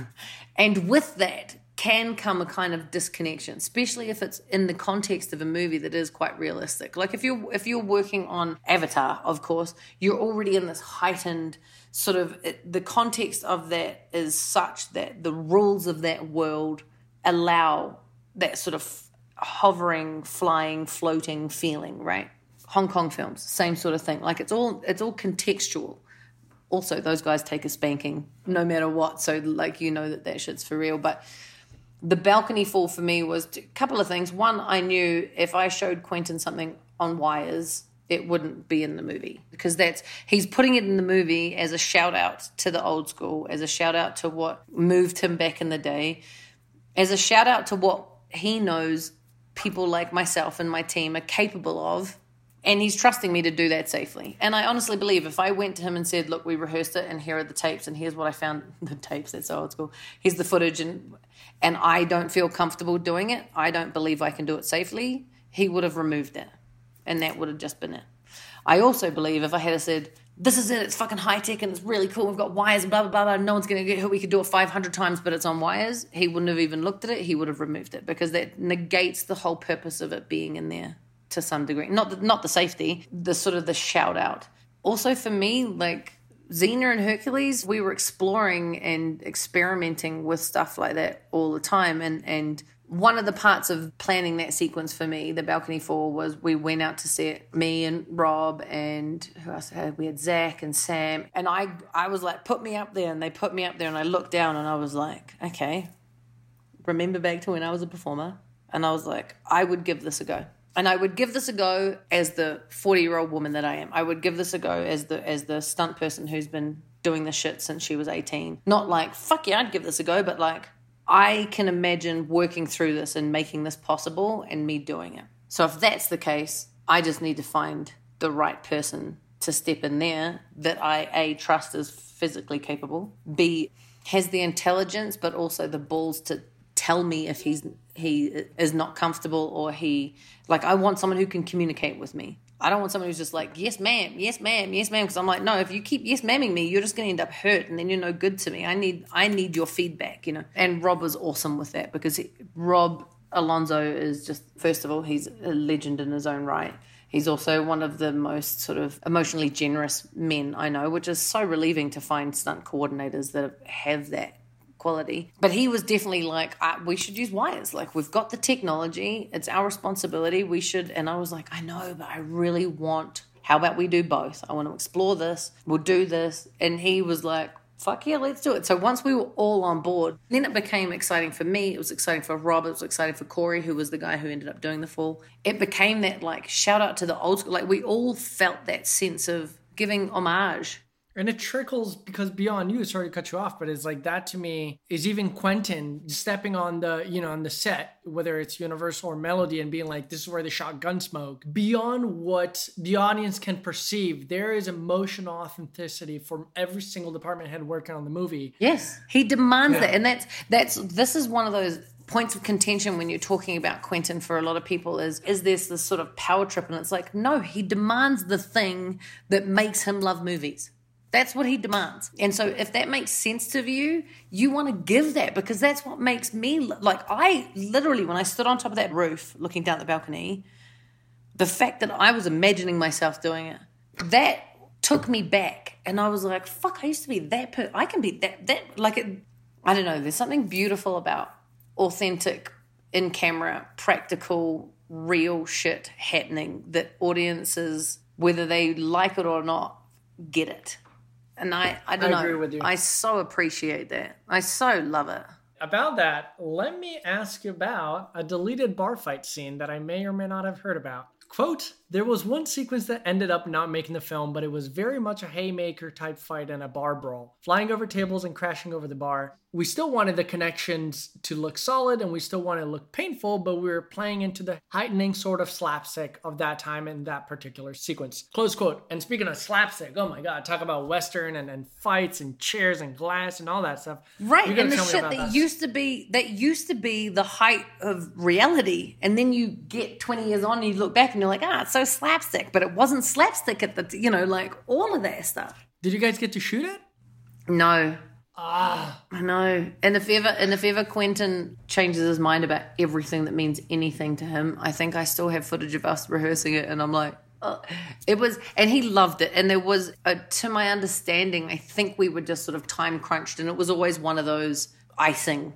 and with that can come a kind of disconnection, especially if it's in the context of a movie that is quite realistic. Like if you're if you're working on Avatar, of course, you're already in this heightened sort of it, the context of that is such that the rules of that world allow that sort of hovering, flying, floating feeling, right? Hong Kong films, same sort of thing. Like it's all it's all contextual also those guys take a spanking no matter what so like you know that that shit's for real but the balcony fall for me was a couple of things one i knew if i showed quentin something on wires it wouldn't be in the movie because that's he's putting it in the movie as a shout out to the old school, as a shout out to what moved him back in the day, as a shout out to what he knows people like myself and my team are capable of. And he's trusting me to do that safely. And I honestly believe if I went to him and said, Look, we rehearsed it and here are the tapes and here's what I found the tapes, that's old school. Here's the footage and and I don't feel comfortable doing it, I don't believe I can do it safely, he would have removed it. And that would have just been it. I also believe if I had said, this is it, it's fucking high tech and it's really cool, we've got wires and blah, blah, blah, blah, no one's going to get hurt, we could do it 500 times, but it's on wires, he wouldn't have even looked at it, he would have removed it because that negates the whole purpose of it being in there to some degree. Not the, not the safety, the sort of the shout out. Also for me, like Xena and Hercules, we were exploring and experimenting with stuff like that all the time. And, and one of the parts of planning that sequence for me, the balcony fall, was we went out to see it. Me and Rob and who else had we had Zach and Sam. And I I was like, put me up there, and they put me up there, and I looked down and I was like, okay. Remember back to when I was a performer, and I was like, I would give this a go. And I would give this a go as the 40 year old woman that I am. I would give this a go as the as the stunt person who's been doing this shit since she was 18. Not like, fuck yeah, I'd give this a go, but like, I can imagine working through this and making this possible and me doing it. So if that's the case, I just need to find the right person to step in there that I A trust is physically capable, B has the intelligence but also the balls to tell me if he's he is not comfortable or he like I want someone who can communicate with me. I don't want someone who's just like, yes, ma'am, yes, ma'am, yes, ma'am. Because I'm like, no, if you keep yes, mamming me, you're just going to end up hurt, and then you're no good to me. I need, I need your feedback, you know. And Rob was awesome with that because he, Rob Alonzo is just, first of all, he's a legend in his own right. He's also one of the most sort of emotionally generous men I know, which is so relieving to find stunt coordinators that have that quality. But he was definitely like, we should use wires. Like, we've got the technology, it's our responsibility. We should. And I was like, I know, but I really want, how about we do both? I want to explore this, we'll do this. And he was like, fuck yeah, let's do it. So once we were all on board, then it became exciting for me. It was exciting for Rob. It was exciting for Corey, who was the guy who ended up doing the fall. It became that like shout out to the old school. Like we all felt that sense of giving homage and it trickles because beyond you, sorry to cut you off, but it's like that to me is even Quentin stepping on the, you know, on the set, whether it's Universal or Melody, and being like, this is where they shot Gunsmoke. Beyond what the audience can perceive, there is emotional authenticity from every single department head working on the movie. Yes. He demands yeah. that. And that's that's this is one of those points of contention when you're talking about Quentin for a lot of people is is this this sort of power trip and it's like no he demands the thing that makes him love movies that's what he demands. And so if that makes sense to you, you want to give that because that's what makes me like I literally when I stood on top of that roof looking down the balcony, the fact that I was imagining myself doing it, that took me back and I was like, fuck, I used to be that per I can be that that like it I don't know, there's something beautiful about authentic in camera, practical, real shit happening that audiences whether they like it or not get it and I, I don't I know. agree with you. I so appreciate that. I so love it. About that, let me ask you about a deleted bar fight scene that I may or may not have heard about. Quote, there was one sequence that ended up not making the film, but it was very much a haymaker type fight and a bar brawl, flying over tables and crashing over the bar. We still wanted the connections to look solid and we still wanted to look painful, but we were playing into the heightening sort of slapstick of that time in that particular sequence. Close quote. And speaking of slapstick, oh my god, talk about Western and, and fights and chairs and glass and all that stuff. Right. And the shit that, that used to be that used to be the height of reality. And then you get 20 years on and you look back and you're like, ah, it's so slapstick, but it wasn't slapstick at the, you know, like all of that stuff. Did you guys get to shoot it? No. Ah, I know. And if ever, and if ever Quentin changes his mind about everything that means anything to him, I think I still have footage of us rehearsing it, and I'm like, oh. it was, and he loved it. And there was, a, to my understanding, I think we were just sort of time crunched, and it was always one of those icing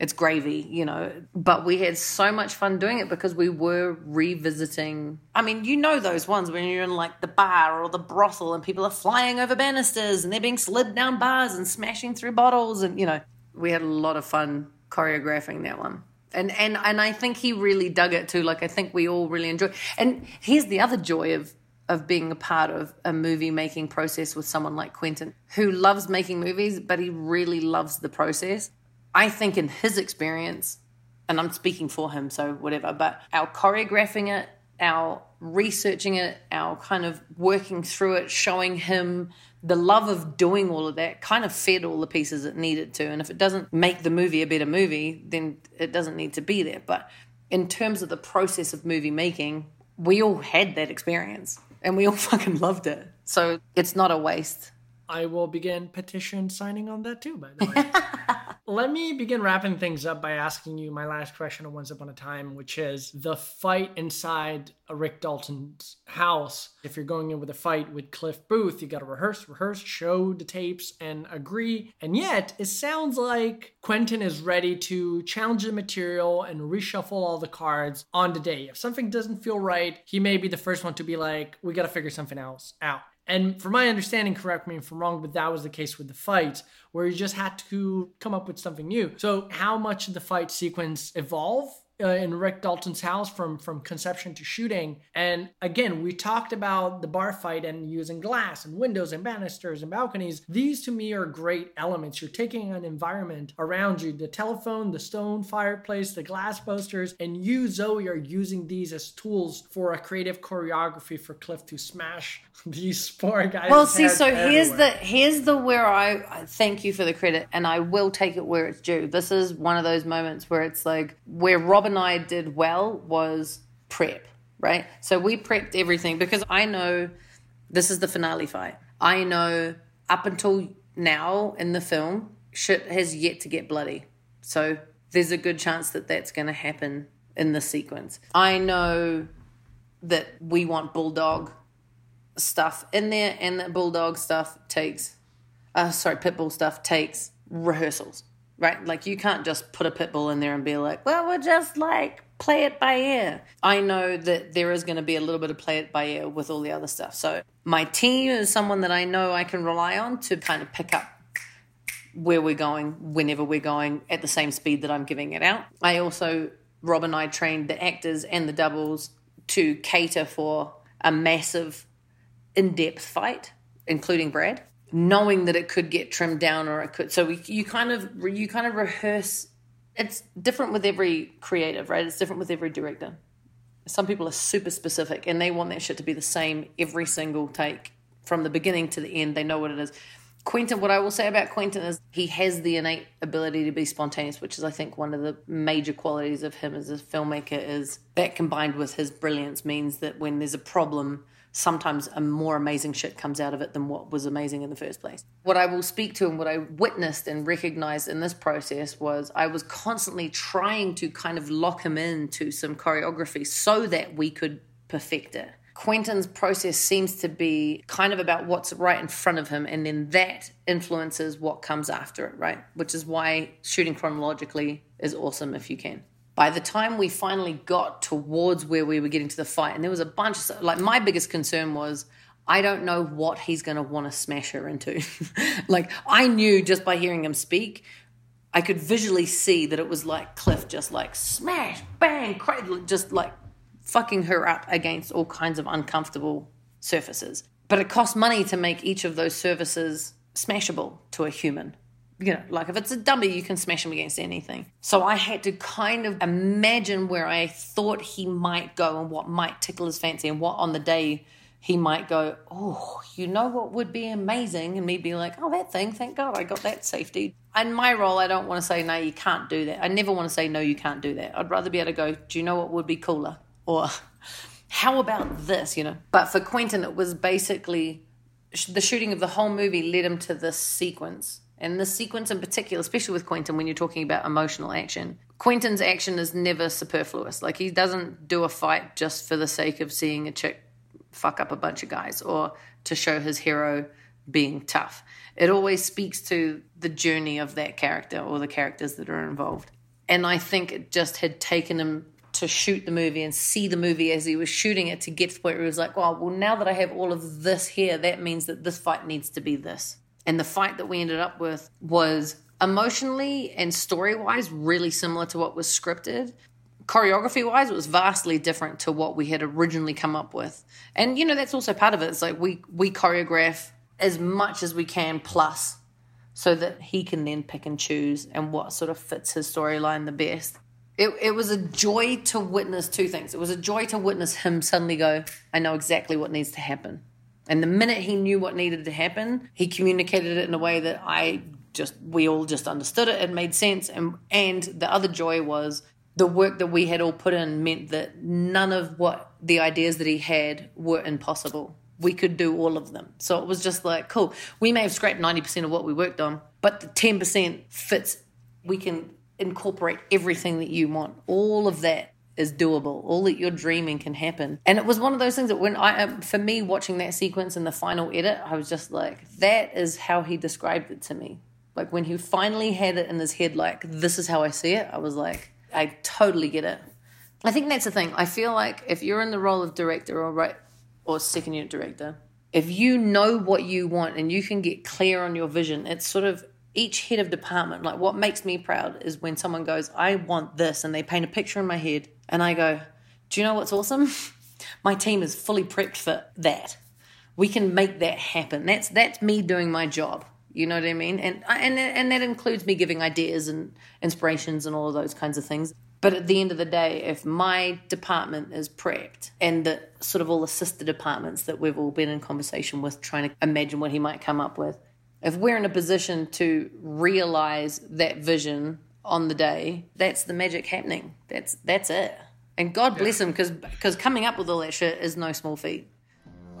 it's gravy, you know. But we had so much fun doing it because we were revisiting. I mean, you know those ones when you're in like the bar or the brothel and people are flying over banisters and they're being slid down bars and smashing through bottles and you know, we had a lot of fun choreographing that one. And and and I think he really dug it too. Like I think we all really enjoyed. And here's the other joy of of being a part of a movie making process with someone like Quentin, who loves making movies, but he really loves the process. I think in his experience, and I'm speaking for him, so whatever, but our choreographing it, our researching it, our kind of working through it, showing him the love of doing all of that kind of fed all the pieces it needed to. And if it doesn't make the movie a better movie, then it doesn't need to be there. But in terms of the process of movie making, we all had that experience and we all fucking loved it. So it's not a waste. I will begin petition signing on that too, by the way. Let me begin wrapping things up by asking you my last question of Once Upon a Time, which is the fight inside Rick Dalton's house. If you're going in with a fight with Cliff Booth, you got to rehearse, rehearse, show the tapes, and agree. And yet, it sounds like Quentin is ready to challenge the material and reshuffle all the cards on the day. If something doesn't feel right, he may be the first one to be like, we got to figure something else out. And from my understanding, correct me if I'm wrong, but that was the case with the fight, where you just had to come up with something new. So, how much did the fight sequence evolve uh, in Rick Dalton's house from from conception to shooting. And again, we talked about the bar fight and using glass and windows and banisters and balconies. These to me are great elements. You're taking an environment around you, the telephone, the stone fireplace, the glass posters, and you, Zoe, are using these as tools for a creative choreography for Cliff to smash these poor guys. Well, see, so here's the here's the where I, I thank you for the credit, and I will take it where it's due. This is one of those moments where it's like where Robin and I did well was prep, right? So we prepped everything because I know this is the finale fight. I know up until now in the film, shit has yet to get bloody. So there's a good chance that that's going to happen in the sequence. I know that we want bulldog stuff in there, and that bulldog stuff takes, uh, sorry, pitbull stuff takes rehearsals right? Like you can't just put a pit bull in there and be like, well, we're just like play it by ear. I know that there is going to be a little bit of play it by ear with all the other stuff. So my team is someone that I know I can rely on to kind of pick up where we're going whenever we're going at the same speed that I'm giving it out. I also Rob and I trained the actors and the doubles to cater for a massive in-depth fight, including Brad knowing that it could get trimmed down or it could so we, you kind of you kind of rehearse. It's different with every creative right? It's different with every director. Some people are super specific and they want that shit to be the same every single take from the beginning to the end. They know what it is. Quentin what i will say about quentin is he has the innate ability to be spontaneous which is i think one of the major qualities of him as a filmmaker is that combined with his brilliance means that when there's a problem sometimes a more amazing shit comes out of it than what was amazing in the first place. What I will speak to and what I witnessed and recognized in this process was I was constantly trying to kind of lock him into some choreography so that we could perfect it. Quentin's process seems to be kind of about what's right in front of him, and then that influences what comes after it, right? Which is why shooting chronologically is awesome if you can by the time we finally got towards where we were getting to the fight, and there was a bunch of like my biggest concern was I don't know what he's going to want to smash her into. like I knew just by hearing him speak, I could visually see that it was like Cliff just like smash, bang, just like fucking her up against all kinds of uncomfortable surfaces. But it costs money to make each of those surfaces smashable to a human you know, like if it's a dummy, you can smash him against anything. So I had to kind of imagine where I thought he might go and what might tickle his fancy and what on the day he might go, Oh, you know what would be amazing? And me be like, Oh, that thing, thank God I got that safety. In my role, I don't want to say, No, you can't do that. I never want to say, No, you can't do that. I'd rather be able to go, Do you know what would be cooler? Or how about this, you know? But for Quentin, it was basically the shooting of the whole movie led him to this sequence and the sequence in particular, especially with Quentin, when you're talking about emotional action, Quentin's action is never superfluous. Like he doesn't do a fight just for the sake of seeing a chick fuck up a bunch of guys or to show his hero being tough. It always speaks to the journey of that character or the characters that are involved. And I think it just had taken him to shoot the movie and see the movie as he was shooting it to get to the point where he was like, oh, well, now that I have all of this here, that means that this fight needs to be this. And the fight that we ended up with was emotionally and story wise really similar to what was scripted. choreography wise, it was vastly different to what we had originally come up with. And you know, that's also part of it. It's like we we choreograph as much as we can plus so that he can then pick and choose and what sort of fits his storyline the best. It, it was a joy to witness two things. It was a joy to witness him suddenly go, I know exactly what needs to happen. And the minute he knew what needed to happen, he communicated it in a way that I just, we all just understood it. It made sense. And, and the other joy was the work that we had all put in meant that none of what the ideas that he had were impossible. We could do all of them. So it was just like, cool. We may have scrapped 90% of what we worked on, but the 10% fits. We can incorporate everything that you want. All of that is doable. All that you're dreaming can happen. And it was one of those things that when I, um, for me, watching that sequence in the final edit, I was just like, that is how he described it to me. Like when he finally had it in his head, like, this is how I see it, I was like, I totally get it. I think that's the thing. I feel like if you're in the role of director or right or second unit director, if you know what you want and you can get clear on your vision, it's sort of each head of department. Like what makes me proud is when someone goes, I want this, and they paint a picture in my head, and I go, Do you know what's awesome? my team is fully prepped for that. We can make that happen. That's that's me doing my job. You know what I mean? And and and that includes me giving ideas and inspirations and all of those kinds of things. But at the end of the day, if my department is prepped and the sort of all the sister departments that we've all been in conversation with, trying to imagine what he might come up with, if we're in a position to realize that vision on the day, that's the magic happening. That's that's it. And God bless him, because because coming up with all that shit is no small feat.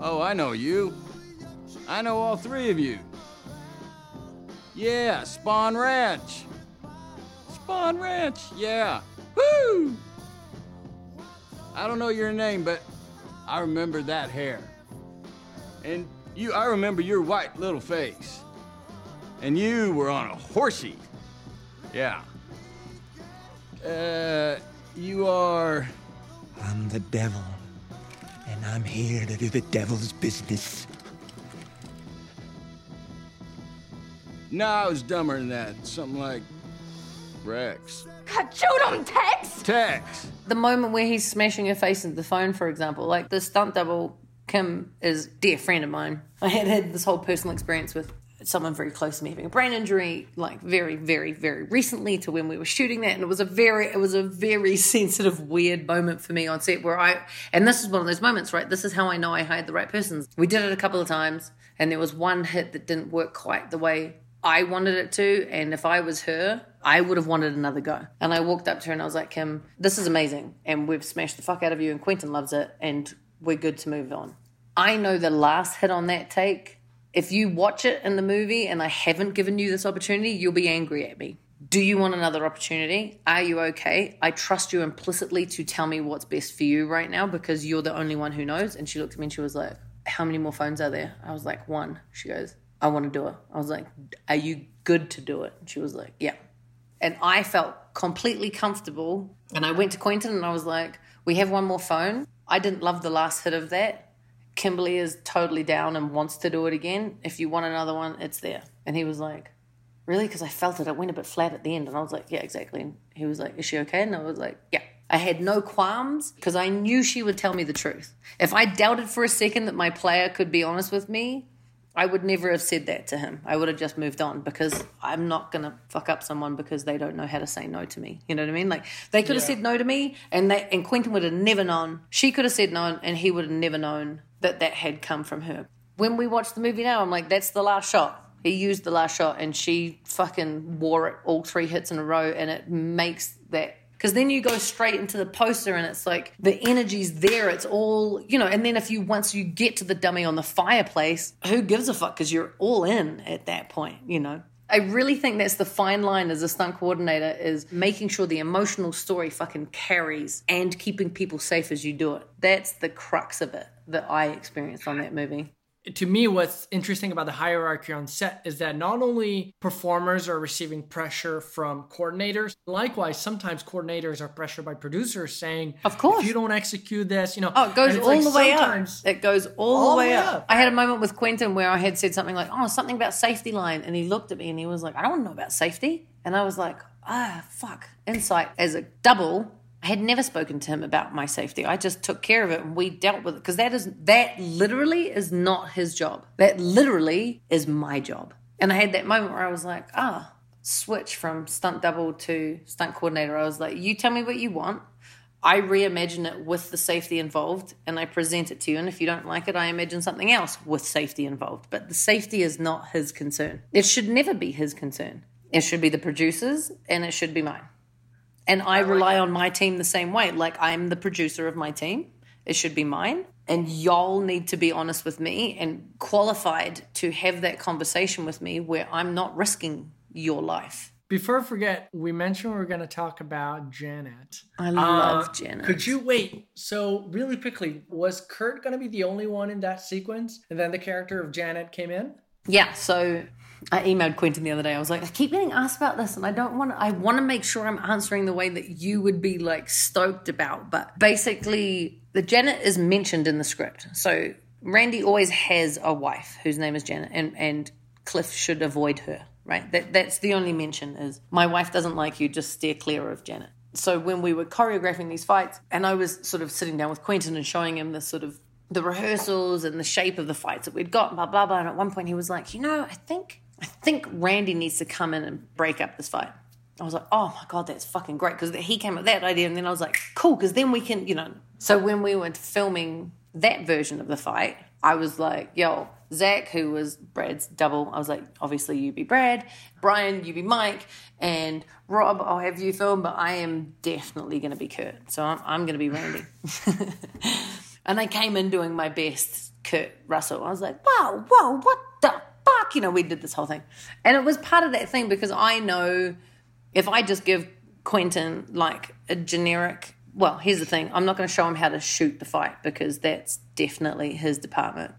Oh, I know you. I know all three of you. Yeah, Spahn Ranch. Spahn Ranch, yeah. Woo! I don't know your name, but I remember that hair. And you, I remember your white little face. And you were on a horsey. Yeah. Uh, you are. I'm the devil, and I'm here to do the devil's business. No, I was dumber than that. Something like Rex. God, shoot him, Tex! Tex! The moment where he's smashing her face into the phone, for example, like the stunt double, Kim, is a dear friend of mine. I had had this whole personal experience with someone very close to me having a brain injury, like very, very, very recently to when we were shooting that, and it was a very, it was a very sensitive, weird moment for me on set where I, and this is one of those moments, right? This is how I know I hired the right persons. We did it a couple of times, and there was one hit that didn't work quite the way I wanted it to, and if I was her, I would have wanted another go. And I walked up to her and I was like, Kim, this is amazing, and we've smashed the fuck out of you, and Quentin loves it, and we're good to move on. I know the last hit on that take if you watch it in the movie and I haven't given you this opportunity, you'll be angry at me. Do you want another opportunity? Are you okay? I trust you implicitly to tell me what's best for you right now because you're the only one who knows. And she looked at me and she was like, How many more phones are there? I was like, One. She goes, I want to do it. I was like, Are you good to do it? She was like, Yeah. And I felt completely comfortable. And I went to Quentin and I was like, We have one more phone. I didn't love the last hit of that. Kimberly is totally down and wants to do it again. If you want another one, it's there. And he was like, Really? Because I felt it. It went a bit flat at the end. And I was like, Yeah, exactly. And he was like, Is she okay? And I was like, Yeah. I had no qualms because I knew she would tell me the truth. If I doubted for a second that my player could be honest with me, I would never have said that to him. I would have just moved on because I'm not going to fuck up someone because they don't know how to say no to me. You know what I mean? Like they could have said no to me and they and Quentin would have never known. She could have said no and he would have never known that that had come from her. When we watch the movie now, I'm like, that's the last shot. He used the last shot and she fucking wore it all three hits in a row and it makes that because then you go straight into the poster and it's like the energy's there. It's all you know and then if you once you get to the dummy on the fireplace who gives a fuck? Because you're all in at that point you know? I really think that's the fine line as a stunt coordinator is making sure the emotional story fucking carries and keeping people safe as you do it. That's the crux of it that i experienced on that movie to me, what's interesting about the hierarchy on set is that not only performers are receiving pressure from coordinators, likewise, sometimes coordinators are pressured by producers saying, Of course. if you don't execute this, you know. Oh, it goes all like the way up. It goes all, the way, up. I had a moment with Quentin where I had said something like, "Oh, something about safety line," and he looked at me and he was like, "I don't know about safety," and I was like, "Ah, fuck." Insight as a double, I had never spoken to him about my safety. I just took care of it and we dealt with it because that is that literally is not his job. That literally is my job. And I had that moment where I was like, ah, switch from stunt double to stunt coordinator. I was like, you tell me what you want. I reimagine it with the safety involved and I present it to you. And if you don't like it, I imagine something else with safety involved. But the safety is not his concern. It should never be his concern. It should be the producers and it should be mine. And I rely on my team the same way. Like I'm the producer of my team. It should be mine. And y'all need to be honest with me and qualified to have that conversation with me where I'm not risking your life. Before I forget, we mentioned we are going to talk about Janet. I love uh, Janet. Could you wait? So, really quickly, was Kurt going to be the only one in that sequence? And then the character of Janet came in? Yeah, so I emailed Quentin the other day. I was like, I keep getting asked about this, and I don't want. I want to make sure I'm answering the way that you would be like stoked about. But basically, the Janet is mentioned in the script. So Randy always has a wife whose name is Janet, and and Cliff should avoid her right? That that's the only mention is my wife doesn't like you, just steer clear of Janet. So when we were choreographing these fights, and I was sort of sitting down with Quentin and showing him the sort of the rehearsals and the shape of the fights that we'd got, blah blah blah. And at one point he was like, you know, I think I think Randy needs to come in and break up this fight. I was like, oh my god, that's fucking great because he came up with that idea, and then I was like, cool, because then we can, you know. So when we were filming that version of the fight, I was like, yo, Zach, who was Brad's double, I was like, obviously you be Brad, Brian, you be Mike, and Rob, I'll have you film, but I am definitely going to be Kurt. So I'm, I'm going to be Randy. and I came in doing my best Kurt Russell. I was like, wow, whoa, what fuck? You know, we did this whole thing. And it was part of that thing because I know if I just give Quentin like a generic well, here's the thing I'm not going to show him how to shoot the fight because that's definitely his department.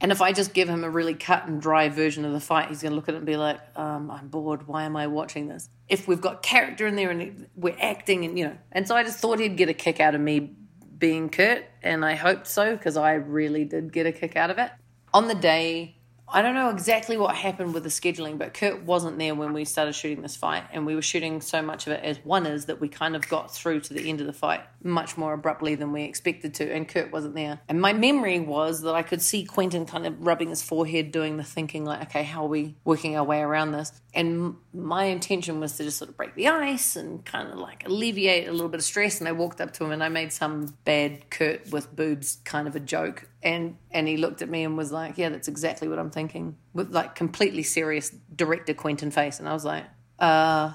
And if I just give him a really cut and dry version of the fight, he's going to look at it and be like, um, I'm bored. Why am I watching this? If we've got character in there and we're acting and, you know. And so I just thought he'd get a kick out of me being Kurt. And I hoped so because I really did get a kick out of it. On the day I don't know exactly what happened with the scheduling, but Kurt wasn't there when we started shooting this fight, and we were shooting so much of it as one is that we kind of got through to the end of the fight much more abruptly than we expected to, and Kurt wasn't there. And my memory was that I could see Quentin kind of rubbing his forehead, doing the thinking, like, okay, how are we working our way around this? And my intention was to just sort of break the ice and kind of like alleviate a little bit of stress. And I walked up to him and I made some bad Kurt with boobs kind of a joke and and he looked at me and was like, "Yeah, that's exactly what I'm thinking." With like completely serious director Quentin face, and I was like, "Uh,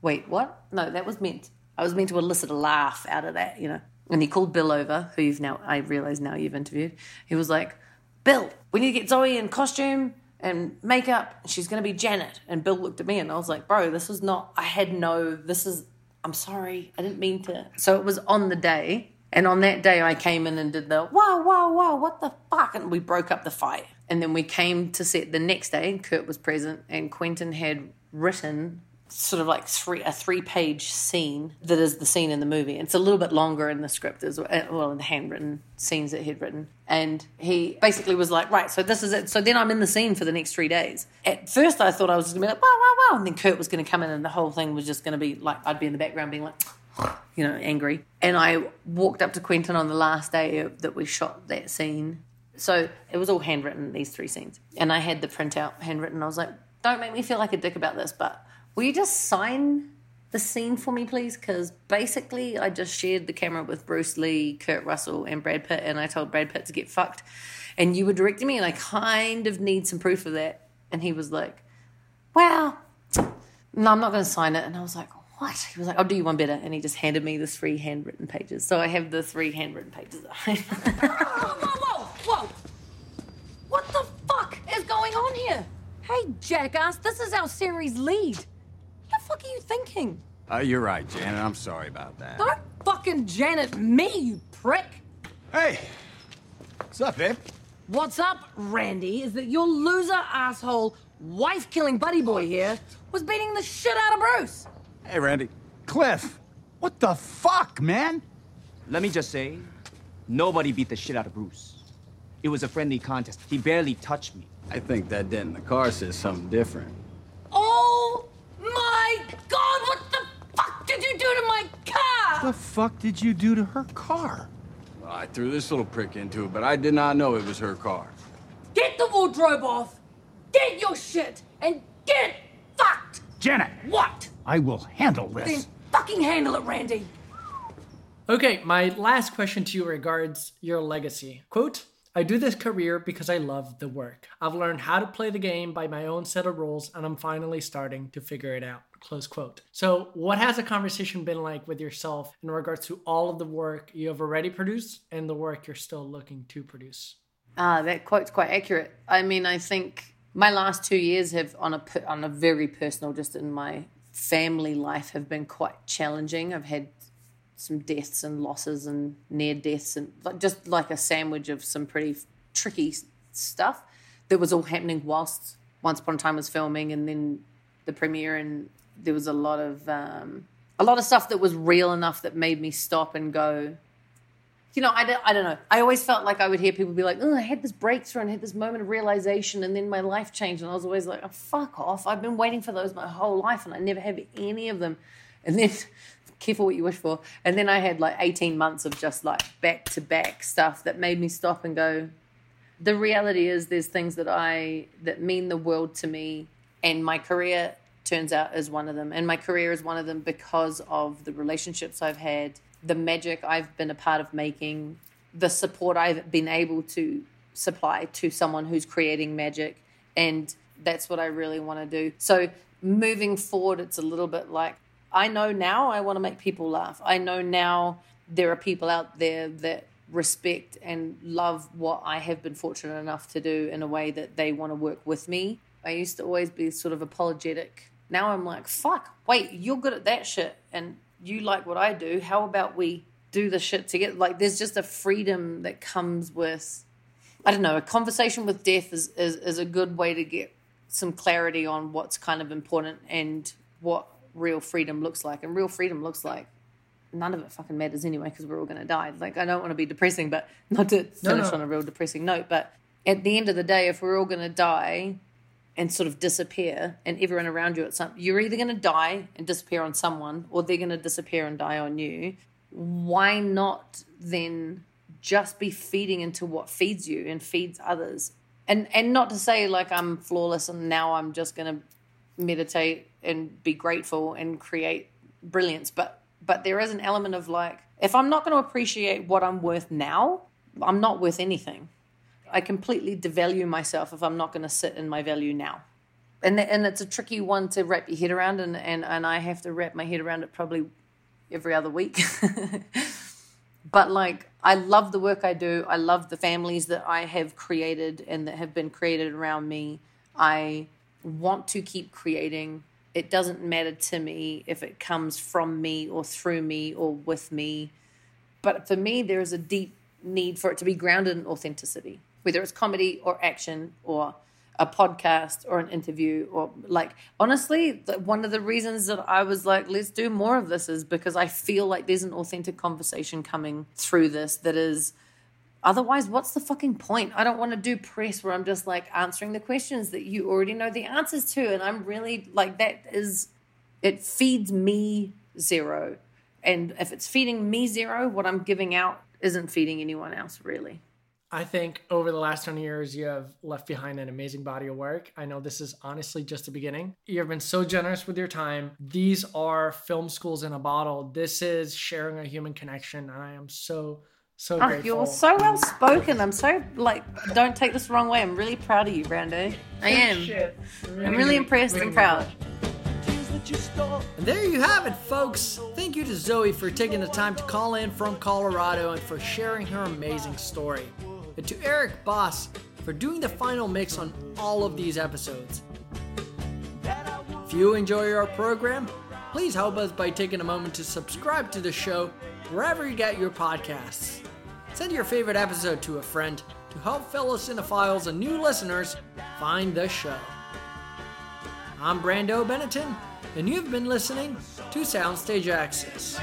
wait, what? No, that was meant. I was meant to elicit a laugh out of that, you know." And he called Bill over, who you've now I realize now you've interviewed. He was like, "Bill, we need to get Zoe in costume." And makeup, she's gonna be Janet. And Bill looked at me and I was like, Bro, this is not, I had no, this is, I'm sorry, I didn't mean to. So it was on the day and on that day, I came in and did the wow, wow, wow, what the fuck? And we broke up the fight. And then we came to set the next day, and Kurt was present, and Quentin had written sort of like three a three page scene that is the scene in the movie. It's a little bit longer in the script as well, uh, well in the handwritten scenes that he'd written. And he basically was like, right, so this is it. So then I'm in the scene for the next three days. At first, I thought I was just gonna be like, wow, wow, wow, and then Kurt was gonna come in, and the whole thing was just gonna be like I'd be in the background being like you know, angry. And I walked up to Quentin on the last day that we shot that scene. So it was all handwritten, these three scenes. And I had the printout handwritten. I was like, don't make me feel like a dick about this, but will you just sign the scene for me, please? Because basically, I just shared the camera with Bruce Lee, Kurt Russell, and Brad Pitt, and I told Brad Pitt to get fucked. And you were directing me, and I kind of need some proof of that. And he was like, well, no, I'm not going to sign it. And I was like, what? He was like, I'll do you one better. And he just handed me the three handwritten pages. So I have the three handwritten pages. whoa, whoa, whoa, whoa. What the fuck is going on here? Hey, jackass, this is our series lead. What the fuck are you thinking? Uh, you're right, Janet. I'm sorry about that. Don't fucking Janet me, you prick. Hey, what's up, babe? What's up, Randy, is that your loser asshole wife killing buddy boy here was beating the shit out of Bruce. Hey, Randy. Cliff! What the fuck, man? Let me just say, nobody beat the shit out of Bruce. It was a friendly contest. He barely touched me. I think that dent in the car says something different. My god, what the fuck did you do to my car? What the fuck did you do to her car? Well, I threw this little prick into it, but I did not know it was her car. Get the wardrobe off. Get your shit and get fucked. Janet, What? I will handle this. Then this. fucking handle it, Randy. Okay, my last question to you regards your legacy. Quote, I do this career because I love the work. I've learned how to play the game by my own set of rules, and I'm finally starting to figure it out. Close quote. So, what has the conversation been like with yourself in regards to all of the work you have already produced and the work you're still looking to produce? Ah, that quote's quite accurate. I mean, I think my last two years have, on a on a very personal, just in my family life, have been quite challenging. I've had some deaths and losses and near deaths and just like a sandwich of some pretty tricky stuff that was all happening whilst Once Upon a Time was filming and then the premiere and there was a lot of um, a lot of stuff that was real enough that made me stop and go you know I don't, I don't know. I always felt like i would hear people be like oh i had this breakthrough and had this moment of realization and then my life changed. And i was always like oh, fuck off. I've been waiting for those my whole life and i never have any of them. And then careful what you wish for. And then i had like 18 months of just like back to back stuff that made me stop and go the reality is there's things that I that mean the world to me and my career turns out is one of them and my career is one of them because of the relationships I've had the magic I've been a part of making the support I've been able to supply to someone who's creating magic and that's what I really want to do so moving forward it's a little bit like I know now I want to make people laugh I know now there are people out there that respect and love what I have been fortunate enough to do in a way that they want to work with me. I used to always be sort of apologetic. Now I'm like, fuck, wait, you're good at that shit and you like what I do. How about we do the shit together? Like, there's just a freedom that comes with, I don't know, a conversation with death is, is, is a good way to get some clarity on what's kind of important and what real freedom looks like. And real freedom looks like none of it fucking matters anyway because we're all going to die. Like, I don't want to be depressing, but not to No, finish no. on a real depressing note. But at the end of the day, if we're all going to die and sort of disappear, and everyone around you at some, you're either going to die and disappear on someone, or they're going to disappear and die on you. Why not then just be feeding into what feeds you and feeds others? And and not to say like I'm flawless and now I'm just going to meditate and be grateful and create brilliance, but but there is an element of like if I'm not going to appreciate what I'm worth now, I'm not worth anything. I completely devalue myself if I'm not going to sit in my value now. And and it's a tricky one to wrap your head around and and, and I have to wrap my head around it probably every other week. but like I love the work I do. I love the families that I have created and that have been created around me. I want to keep creating. It doesn't matter to me if it comes from me or through me or with me. But for me, there is a deep need for it to be grounded in authenticity, whether it's comedy or action or a podcast or an interview or like honestly one of the reasons that i was like let's do more of this is because i feel like there's an authentic conversation coming through this that is otherwise what's the fucking point? I don't want to do press where i'm just like answering the questions that you already know the answers to and i'm really like that is it feeds me zero. And if it's feeding me zero what i'm giving out isn't feeding anyone else really I think over the last 20 years, you have left behind an amazing body of work. I know this is honestly just the beginning. You have been so generous with your time. These are film schools in a bottle. This is sharing a human connection. And I am so, so Oh, grateful. you're so well spoken. I'm so like. Don't take this the wrong way. I'm really proud of you, Brando. I am. I'm really impressed and proud. And there you have it, folks. Thank you to Zoe for taking the time to call in from Colorado and for sharing her amazing story. And to Eric Boss for doing the final mix on all of these episodes. If you enjoy our program, please help us by taking a moment to subscribe to the show wherever you get your podcasts. Send your favorite episode to a friend to help fellow cinephiles and new listeners find the show. I'm Brando Benetton, and you've been listening to Soundstage Access.